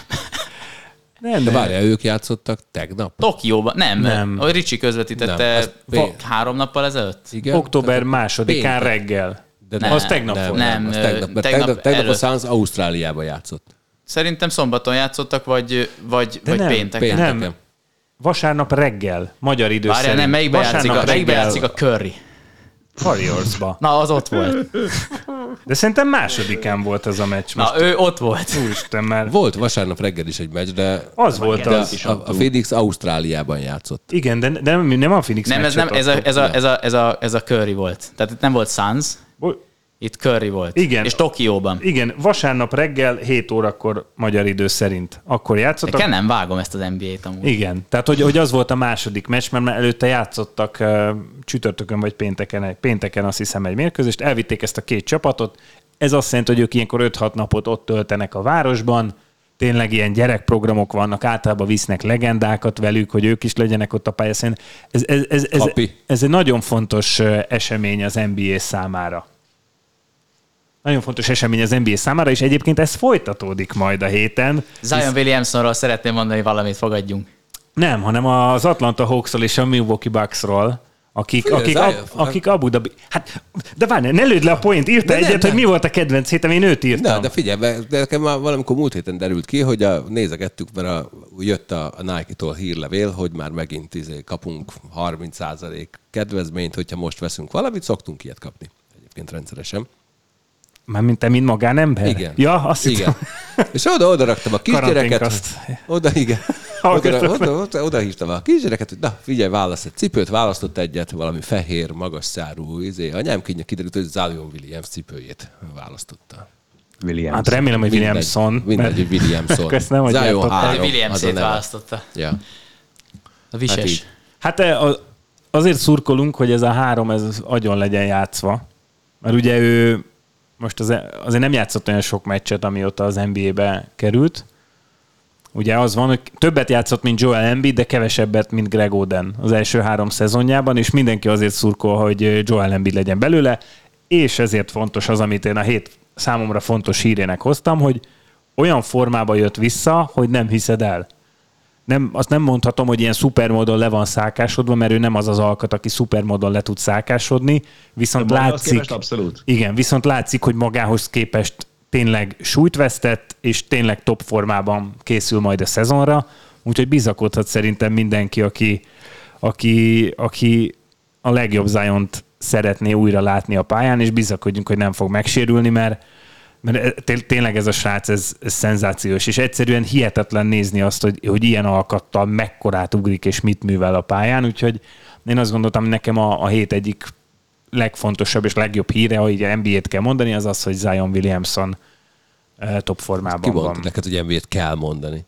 nem, De de várjál, ők játszottak tegnap? Tokióban, nem, Nem. A Ricsi közvetítette Nem, va- vé- három nappal ezelőtt. Igen? október másodikán Péntek. reggel. De Nem, az tegnap nem, volt. Nem, az tegnap, mert tegnap tegnap, tegnap a. Suns Ausztráliába játszott. Szerintem szombaton játszottak, vagy, vagy, De vagy nem, pénteken. pénteken. Nem. Vasárnap reggel, magyar idő Várjál, szerint. nem, melyikbe játszik, a, melyikbe reggel játszik a Curry? Warriorsba. Na, az ott volt. De szerintem másodikán volt ez a meccs. Most Na, ő ott volt. úristen, mert Volt vasárnap reggel is egy meccs, de, az volt de az. a, a Phoenix Ausztráliában játszott. Igen, de de nem, nem a Phoenix Nem, ez, nem ez, a, ez, a, ez, a, ez, a, ez a Curry volt. Tehát itt nem volt Suns, Bo- itt Curry volt. Igen. És Tokióban. Igen, vasárnap reggel 7 órakor magyar idő szerint. Akkor játszottak. Nekem nem vágom ezt az NBA-t amúgy. Igen, tehát hogy, hogy az volt a második meccs, mert előtte játszottak uh, csütörtökön vagy pénteken, pénteken azt hiszem egy mérkőzést, elvitték ezt a két csapatot, ez azt jelenti, hogy ők ilyenkor 5-6 napot ott töltenek a városban, tényleg ilyen gyerekprogramok vannak, általában visznek legendákat velük, hogy ők is legyenek ott a pályaszín. Ez, ez, ez, ez, ez egy nagyon fontos esemény az NBA számára. Nagyon fontos esemény az NBA számára, és egyébként ez folytatódik majd a héten. Zion Williamsonról szeretném mondani valamit, fogadjunk. Nem, hanem az Atlanta Hawksról és a Milwaukee Bucksról, akik, Figyelj, akik, ab, akik Abu Dhabi... Hát, de várj, ne lőd le a point, írta De nem, egyet, nem. hogy mi volt a kedvenc hétem, én őt írtam. Na, de figyelj, de nekem már valamikor múlt héten derült ki, hogy a, nézegettük, mert a, jött a, a Nike-tól hírlevél, hogy már megint izé, kapunk 30% kedvezményt, hogyha most veszünk valamit, szoktunk ilyet kapni. Egyébként rendszeresen. Mármint te, mint magánember? Igen. Ja, azt Igen. hittem. És oda, oda raktam a kisgyereket. Karanténkaszt. Oda, igen. Oda, oda, oda, oda, hívtam a kisgyereket, hogy na, figyelj, válasz egy cipőt, választott egyet, valami fehér, magas szárú, izé. Anyám kínja kiderült, hogy Zion Williams cipőjét választotta. Williams. Hát remélem, hogy Mindegy, Williamson. Mindegy, hogy Williamson. Ezt nem Zion adjátok. három, Williams az a szét neve. választotta. Ja. A vises. Hát. Hát a- azért szurkolunk, hogy ez a három ez agyon legyen játszva. Mert ugye ő most az, azért nem játszott olyan sok meccset, amióta az NBA-be került. Ugye az van, hogy többet játszott, mint Joel Embiid, de kevesebbet, mint Greg Oden az első három szezonjában, és mindenki azért szurkol, hogy Joel Embiid legyen belőle, és ezért fontos az, amit én a hét számomra fontos hírének hoztam, hogy olyan formába jött vissza, hogy nem hiszed el. Nem, azt nem mondhatom, hogy ilyen szupermódon le van szákásodva, mert ő nem az az alkat, aki szupermódon le tud szákásodni, viszont Magához látszik, képest abszolút. igen, viszont látszik, hogy magához képest tényleg súlyt vesztett, és tényleg top formában készül majd a szezonra, úgyhogy bizakodhat szerintem mindenki, aki, aki, aki a legjobb zion szeretné újra látni a pályán, és bizakodjunk, hogy nem fog megsérülni, mert, mert té- tényleg ez a srác, ez, ez szenzációs, és egyszerűen hihetetlen nézni azt, hogy, hogy ilyen alkattal mekkorát ugrik, és mit művel a pályán, úgyhogy én azt gondoltam, hogy nekem a, a hét egyik legfontosabb és legjobb híre, ha így NBA-t kell mondani, az az, hogy Zion Williamson eh, top formában Ki van. neked, hogy NBA-t kell mondani?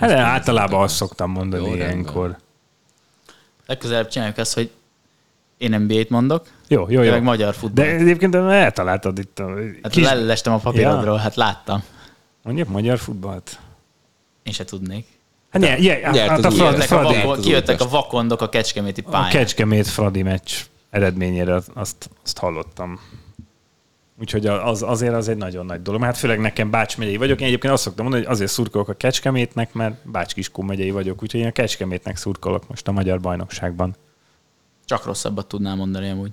Hát általában azt szoktam mondani Jó, rendben. ilyenkor. Legközelebb csináljuk ezt, hogy én NBA-t mondok, Jó, jó, jó. meg magyar De futball. egyébként eltaláltad itt a... Hát kis... lelestem a papírodról, hát láttam. Mondjuk magyar futballt? Én se tudnék. Hát, nye, nye, Nyert hát a Fradi, Kijöttek a, Fradi, Fradi. vakon, kijöttek a vakondok a kecskeméti a pályán. Kecskemét Fradi meccs eredményére azt, azt hallottam. Úgyhogy az, azért az egy nagyon nagy dolog. Hát főleg nekem Bács megyei vagyok. Én egyébként azt szoktam mondani, hogy azért szurkolok a Kecskemétnek, mert Bács Kiskun megyei vagyok, úgyhogy én a Kecskemétnek szurkolok most a magyar bajnokságban. Csak rosszabbat tudnám mondani amúgy.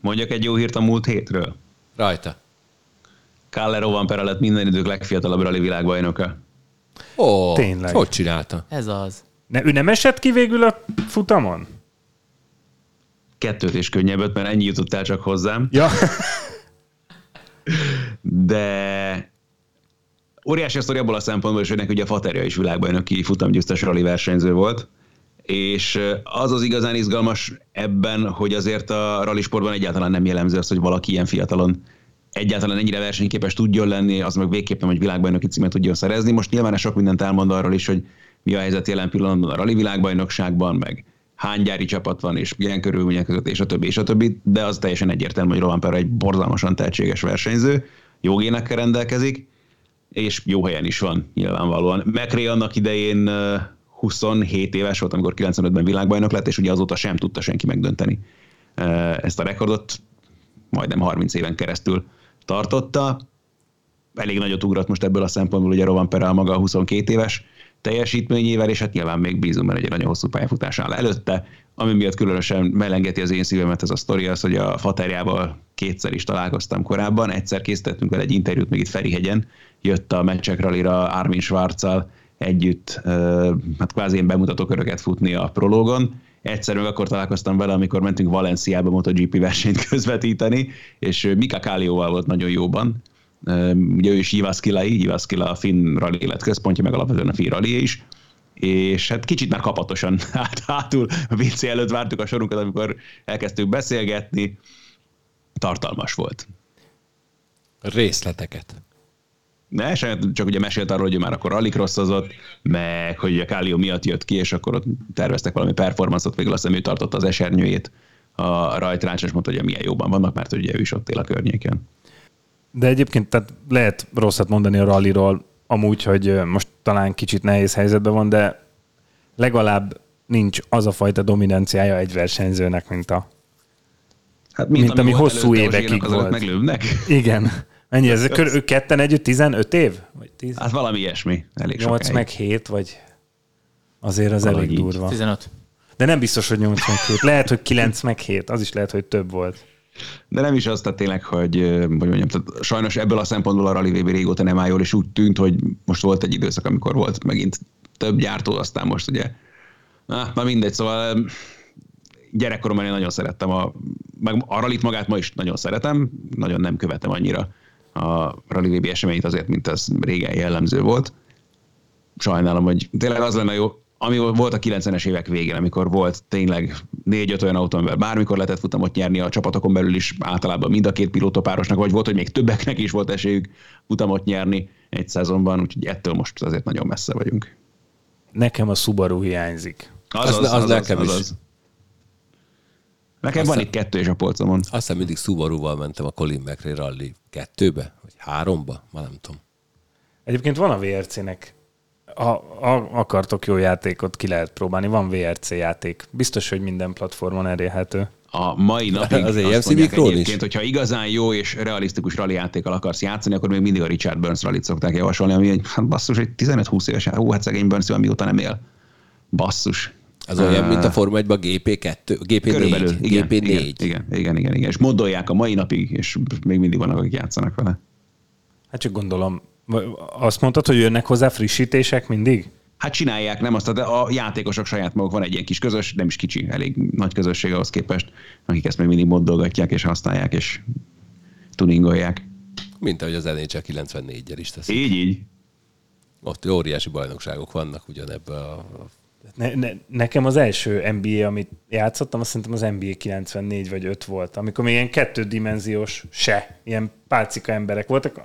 Mondjak egy jó hírt a múlt hétről. Rajta. Kalle Rovanpera lett minden idők legfiatalabb rally világbajnoka. Ó, Tényleg. Hogy csinálta? Ez az. Ne, ő nem esett ki végül a futamon? Kettőt és könnyebbet, mert ennyi jutott el csak hozzám. Ja. de óriási a sztori abból a szempontból, is, hogy neki ugye a Faterja is világbajnoki futamgyőztes rally versenyző volt, és az az igazán izgalmas ebben, hogy azért a rally sportban egyáltalán nem jellemző az, hogy valaki ilyen fiatalon egyáltalán ennyire versenyképes tudjon lenni, az meg végképpen, hogy világbajnoki címet tudjon szerezni. Most nyilván sok mindent elmond arról is, hogy mi a helyzet jelen pillanatban a rally világbajnokságban, meg hány gyári csapat van, és milyen körülmények között, és a többi, és a többi, de az teljesen egyértelmű, hogy Roman Perra egy borzalmasan tehetséges versenyző, jó génekkel rendelkezik, és jó helyen is van nyilvánvalóan. McRae annak idején 27 éves volt, amikor 95-ben világbajnok lett, és ugye azóta sem tudta senki megdönteni ezt a rekordot, majdnem 30 éven keresztül tartotta. Elég nagyot ugrott most ebből a szempontból, ugye Rovan Perel maga a 22 éves teljesítményével, és hát nyilván még bízunk hogy egy nagyon hosszú pályafutás áll előtte. Ami miatt különösen mellengeti az én szívemet ez a sztori, az, hogy a Faterjával kétszer is találkoztam korábban. Egyszer készítettünk vele egy interjút még itt Ferihegyen, jött a meccsek rallira Armin Schwarzal együtt, hát kvázi ilyen bemutató köröket futni a prológon. Egyszer meg akkor találkoztam vele, amikor mentünk Valenciába MotoGP versenyt közvetíteni, és Mika Kálióval volt nagyon jóban. Ugye ő is Jyväskylai, Jyväskylä a Finn rally életközpontja, meg alapvetően a Finn rally is és hát kicsit már kapatosan hát hátul a WC előtt vártuk a sorunkat, amikor elkezdtük beszélgetni. Tartalmas volt. Részleteket. Ne, csak ugye mesélt arról, hogy ő már akkor alig rosszazott, meg hogy a Kálió miatt jött ki, és akkor ott terveztek valami performanszot, végül azt hiszem ő tartotta az esernyőjét a rajtrács, és mondta, hogy milyen jóban vannak, mert ugye ő is ott él a környéken. De egyébként tehát lehet rosszat mondani a ralliról, amúgy, hogy most talán kicsit nehéz helyzetben van, de legalább nincs az a fajta dominanciája egy versenyzőnek, mint a... Hát Mint ami volt hosszú évekig Ozsérnak, azokat volt. Meglőbnek. Igen. Mennyi ez? Kör, ők ketten együtt 15 év? Vagy 10? Hát valami ilyesmi. Elég 8 sokáig. meg 7, vagy azért az Valahogy elég így. durva. 15. De nem biztos, hogy 8 meg 7. Lehet, hogy 9 meg 7. Az is lehet, hogy több volt. De nem is az, tehát tényleg, hogy, hogy mondjam, tehát sajnos ebből a szempontból a Rally VB régóta nem áll jól, és úgy tűnt, hogy most volt egy időszak, amikor volt megint több gyártó, aztán most ugye, na, na mindegy, szóval gyerekkoromban én nagyon szerettem a, meg a rallit magát ma is nagyon szeretem, nagyon nem követem annyira a Rally VB eseményt azért, mint ez régen jellemző volt. Sajnálom, hogy tényleg az lenne jó, ami volt a 90-es évek végén, amikor volt tényleg négy-öt olyan autó, amivel bármikor lehetett futamot nyerni a csapatokon belül is, általában mind a két pilótopárosnak, vagy volt, hogy még többeknek is volt esélyük futamot nyerni egy szezonban, úgyhogy ettől most azért nagyon messze vagyunk. Nekem a Subaru hiányzik. Az- az nekem is. Nekem van itt kettő és a polcomon. Aztán mindig Subaru-val mentem a Colin McRae Rally kettőbe, vagy háromba, már nem tudom. Egyébként van a VRC-nek ha, akartok jó játékot, ki lehet próbálni. Van VRC játék. Biztos, hogy minden platformon elérhető. A mai napig Az azt AMC mondják Mikron is? egyébként, hogyha igazán jó és realisztikus rally játékkal akarsz játszani, akkor még mindig a Richard Burns rallyt szokták javasolni, ami egy, hát basszus, egy 15-20 éves, hú, hát szegény Burns, mióta nem él. Basszus. Az olyan, mint a Forma 1 a GP2, GP4, Körülbelül, igen, GP4. igen, igen, igen, igen, igen, és modolják a mai napig, és még mindig vannak, akik játszanak vele. Hát csak gondolom, azt mondtad, hogy jönnek hozzá frissítések mindig? Hát csinálják, nem azt, de a játékosok saját maguk van egy ilyen kis közös, nem is kicsi, elég nagy közösség ahhoz képest, akik ezt még mindig moddolgatják és használják és tuningolják. Mint ahogy az NHL 94-jel is teszik. Így, így. Ott óriási bajnokságok vannak ugyanebben a... Ne, ne, nekem az első NBA, amit játszottam, azt szerintem az NBA 94 vagy 5 volt, amikor még ilyen kettődimenziós se, ilyen pálcika emberek voltak.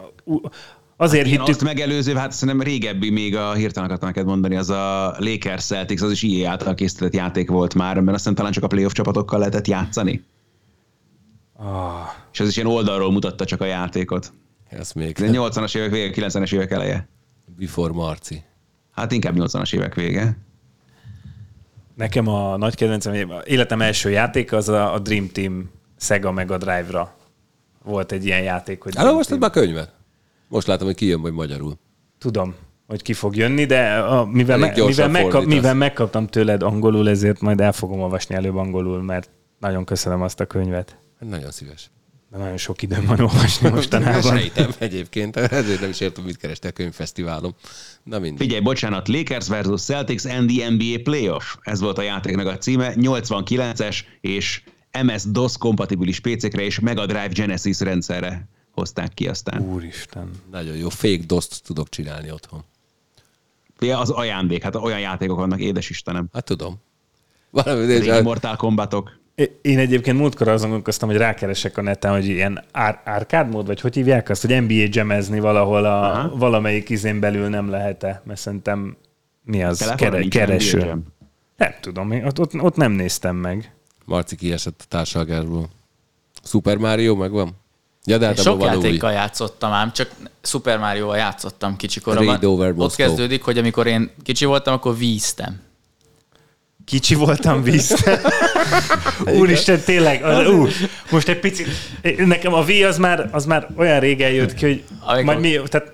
Azért Én hittük, azt megelőző, hát szerintem régebbi még a hirtelen akartam neked mondani, az a Lakers Celtics, az is EA által készített játék volt már, mert azt hiszem talán csak a playoff csapatokkal lehetett játszani. Ah, És az is ilyen oldalról mutatta csak a játékot. Ez még Ez 80-as évek vége, 90-es évek eleje. Before Marci. Hát inkább 80-as évek vége. Nekem a nagy kedvencem, életem első játék az a, a Dream Team Sega Mega Drive-ra volt egy ilyen játék, hogy Elolvastad már könyvet? Most látom, hogy kijön majd magyarul. Tudom, hogy ki fog jönni, de a, mivel, me, mivel, megkap, mivel megkaptam tőled angolul, ezért majd el fogom olvasni előbb angolul, mert nagyon köszönöm azt a könyvet. Nagyon szíves. De nagyon sok időm van olvasni mostanában. Sejtem egyébként, ezért nem is értem, mit kerestél a könyvfesztiválon. Na mindegy. Figyelj, bocsánat, Lakers versus Celtics and the NBA Playoff. Ez volt a játéknak a címe, 89-es és MS-DOS kompatibilis PC-kre és Mega Drive Genesis rendszerre hozták ki aztán. Úristen. Nagyon jó, fake dost tudok csinálni otthon. Ja, az ajándék, hát olyan játékok vannak, édes Istenem. Hát tudom. Valami, Régi Mortal Kombatok. Én egyébként múltkor azon gondolkoztam, hogy rákeresek a neten, hogy ilyen ár- árkád mód, vagy hogy hívják azt, hogy NBA jamezni valahol a Aha. valamelyik izén belül nem lehet-e, mert szerintem mi az? Kere- kereső. Nem tudom, én ott, ott, ott nem néztem meg. Marci kiesett a társalgásból. Super Mario megvan? Ja, de hát Sok van új. játékkal játszottam ám, csak Super Mario-val játszottam kicsikoromban. Ott kezdődik, hogy amikor én kicsi voltam, akkor víztem. Kicsi voltam vissza. Úristen, tényleg. Az, ú, most egy picit, nekem a V az már, az már olyan régen jött ki, hogy Amikor- majd mi, tehát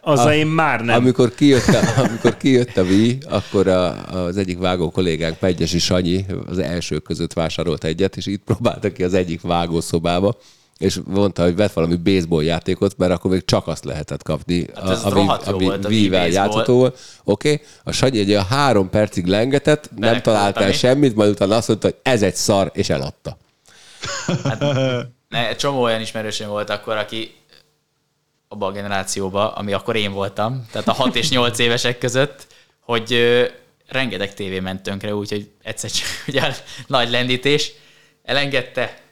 azzal én már nem. Amikor kijött, a, amikor kijött a Wii, akkor a, az egyik vágó kollégánk, Megyesi Sanyi, az elsők között vásárolt egyet, és itt próbálta ki az egyik vágószobába, és mondta, hogy vett valami baseball játékot, mert akkor még csak azt lehetett kapni, Hát ez rohadt jó volt, a Wii Wii-vel baseball. játszható volt. Oké, okay. a Sanyi egy olyan három percig lengetett, nem Beleköltem talált el én. semmit, majd utána azt mondta, hogy ez egy szar, és eladta. Ne, egy csomó olyan ismerősöm volt akkor, aki abban a generációban, ami akkor én voltam, tehát a 6 és 8 évesek között, hogy ö, rengeteg tévé ment tönkre, úgyhogy egyszer csak ugye nagy lendítés, elengedte,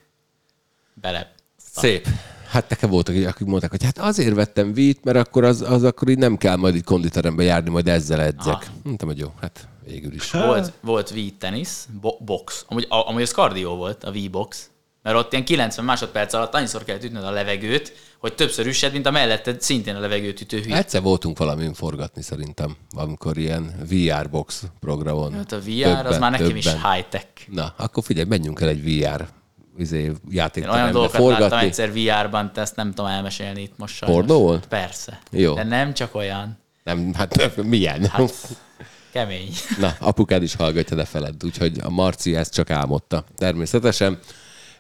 bele. Szép. Hát nekem voltak, akik mondták, hogy hát azért vettem vít, mert akkor az, az akkor így nem kell majd itt konditerembe járni, majd ezzel edzek. Ah. Mondtam, hogy jó, hát végül is. Volt, volt Wii tenisz, bo- box. Amúgy, a, amúgy az kardió volt, a Wii box. Mert ott ilyen 90 másodperc alatt annyiszor kellett ütnöd a levegőt, hogy többször üssed, mint a melletted szintén a levegőt ütő hülye. Egyszer voltunk valamin forgatni szerintem, amikor ilyen VR box programon. Hát a VR az már nekem is high-tech. Na, akkor figyelj, menjünk el egy VR izé, Én olyan játékterembe dolgokat láttam forgatni. egyszer VR-ban, te ezt nem tudom elmesélni itt most sajnos. Pornó volt? Persze. Jó. De nem csak olyan. Nem, hát milyen? Hát, kemény. Na, apukád is hallgatja, de feled, úgyhogy a Marci ezt csak álmodta. Természetesen,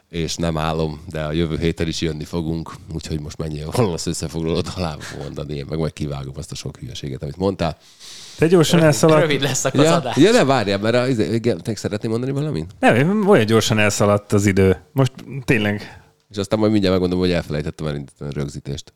és nem álom, de a jövő héten is jönni fogunk, úgyhogy most mennyi valami az összefoglalót alá mondani, én meg majd kivágom azt a sok hülyeséget, amit mondtál. Te gyorsan elszaladt. Rövid lesz akkor az Ja, adás. ja de várjál, mert a, izé, igen, te szeretném mondani valamit? Nem, olyan gyorsan elszaladt az idő. Most tényleg. És aztán majd mindjárt megmondom, hogy elfelejtettem elindítani a rögzítést.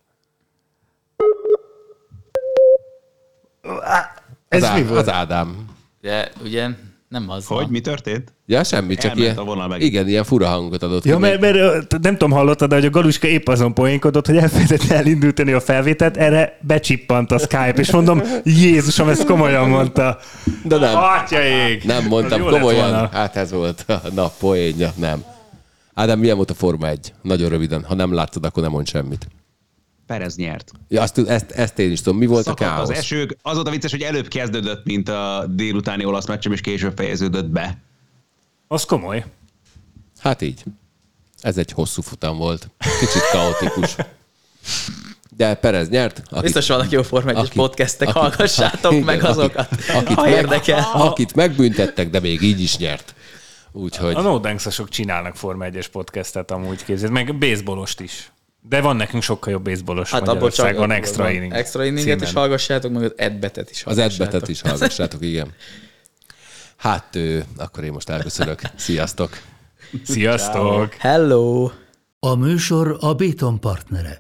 Ez az, mi Á- volt? az Ádám. De ugye nem az Hogy? Mi történt? Ja, semmi, csak Elment ilyen, a vonal megint. igen, ilyen fura hangokat adott Ja, mert, mert nem tudom, hallottad, de hogy a Galuska épp azon poénkodott, hogy elfelejtett elindítani a felvételt, erre becsippant a Skype, és mondom, Jézusom, ezt komolyan mondta. De nem. Atyaég! Nem mondtam komolyan. Hát ez volt a nap poénja, nem. Ádám, milyen volt a Forma 1? Nagyon röviden. Ha nem láttad, akkor nem mond semmit. Perez nyert. Ja, azt, tud- ezt, ezt én is tudom. Mi volt a Szakadt az káosz? esők. Az volt a vicces, hogy előbb kezdődött, mint a délutáni olasz meccsem, és később fejeződött be. Az komoly. Hát így. Ez egy hosszú futam volt. Kicsit kaotikus. De Perez nyert. Akit, Biztos vannak jó Forma 1 akit- podcastek, akit- hallgassátok igen, meg akit- azokat, akit ha meg- érdekel. Akit megbüntettek, de még így is nyert. Úgyhogy A no sok csinálnak Forma 1-es podcastet amúgy képzeld, meg baseballost is. De van nekünk sokkal jobb baseballos Hát abból csak Magyarországon extra inning. Extra inninget is hallgassátok, meg az edbetet is az hallgassátok. edbetet is hallgassátok, igen. Hát, ő, akkor én most elköszönök. Sziasztok! Sziasztok! Hello! A műsor a Béton partnere.